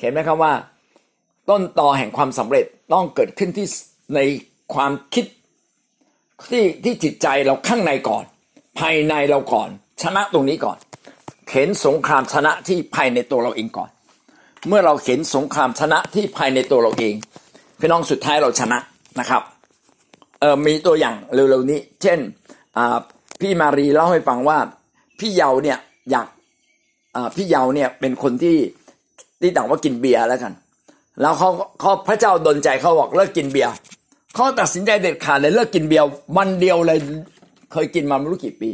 เห็นไหมครับว่า ต้นต่อแห่งความสำเร็จ ต้องเกิดขึ้นที่ในความคิดที่ที่จิตใจเราข้างในก่อน ภายในเราก่อน ชนะตรงนี้ก่อน เข็นสงครามชนะที่ภายในตัวเราเองก่อน เมื่อเราเข็นสงครามชนะที่ภายในตัวเราเองพี่น้องสุดท้ายเราชนะนะครับเออมีตัวอย่างเร็วๆนี้ เช่นพี่มารีเล่าให้ฟังว่าพี่เยาเนี่ยอยากพี่เยาเนี่ยเป็นคนที่ที่ต่างว่ากินเบียร์แล้วกัน แล้วเขาเขาพระเจ้าดลใจเขาบอกเลิกกินเบียร์เขาตัดสินใจเด็ดขาดเลยเลิกกินเบียร์วันเดียวเลยเคยกินมาไม่รู้กี่ปี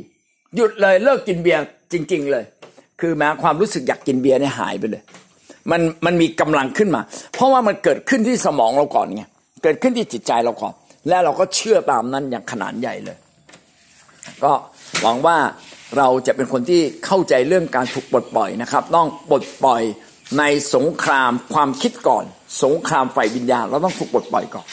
หยุดเลยเลิกกินเบียร์จริง ๆ เลย คือแม้ความรู้สึกอยากกินเบียร์เนี่ยหายไปเลย มันมันมีกำลังขึ้นมา เพราะว่ามันเกิดขึ้นที่สมองเราก่อนไงเกิดขึ้นที่จิตใจเราก่อน และเราก็เชื่อตามนั้นอย่างขนาดใหญ่เลย ก็หวังว่าเราจะเป็นคนที่เข้าใจเรื่องการถูกปลดปล่อยนะครับ ต้องปลดปล่อย ในสงครามความคิดก่อน สงครามฝ่ายวิญญาณเราต้องถูกปลดปล่อยก่อน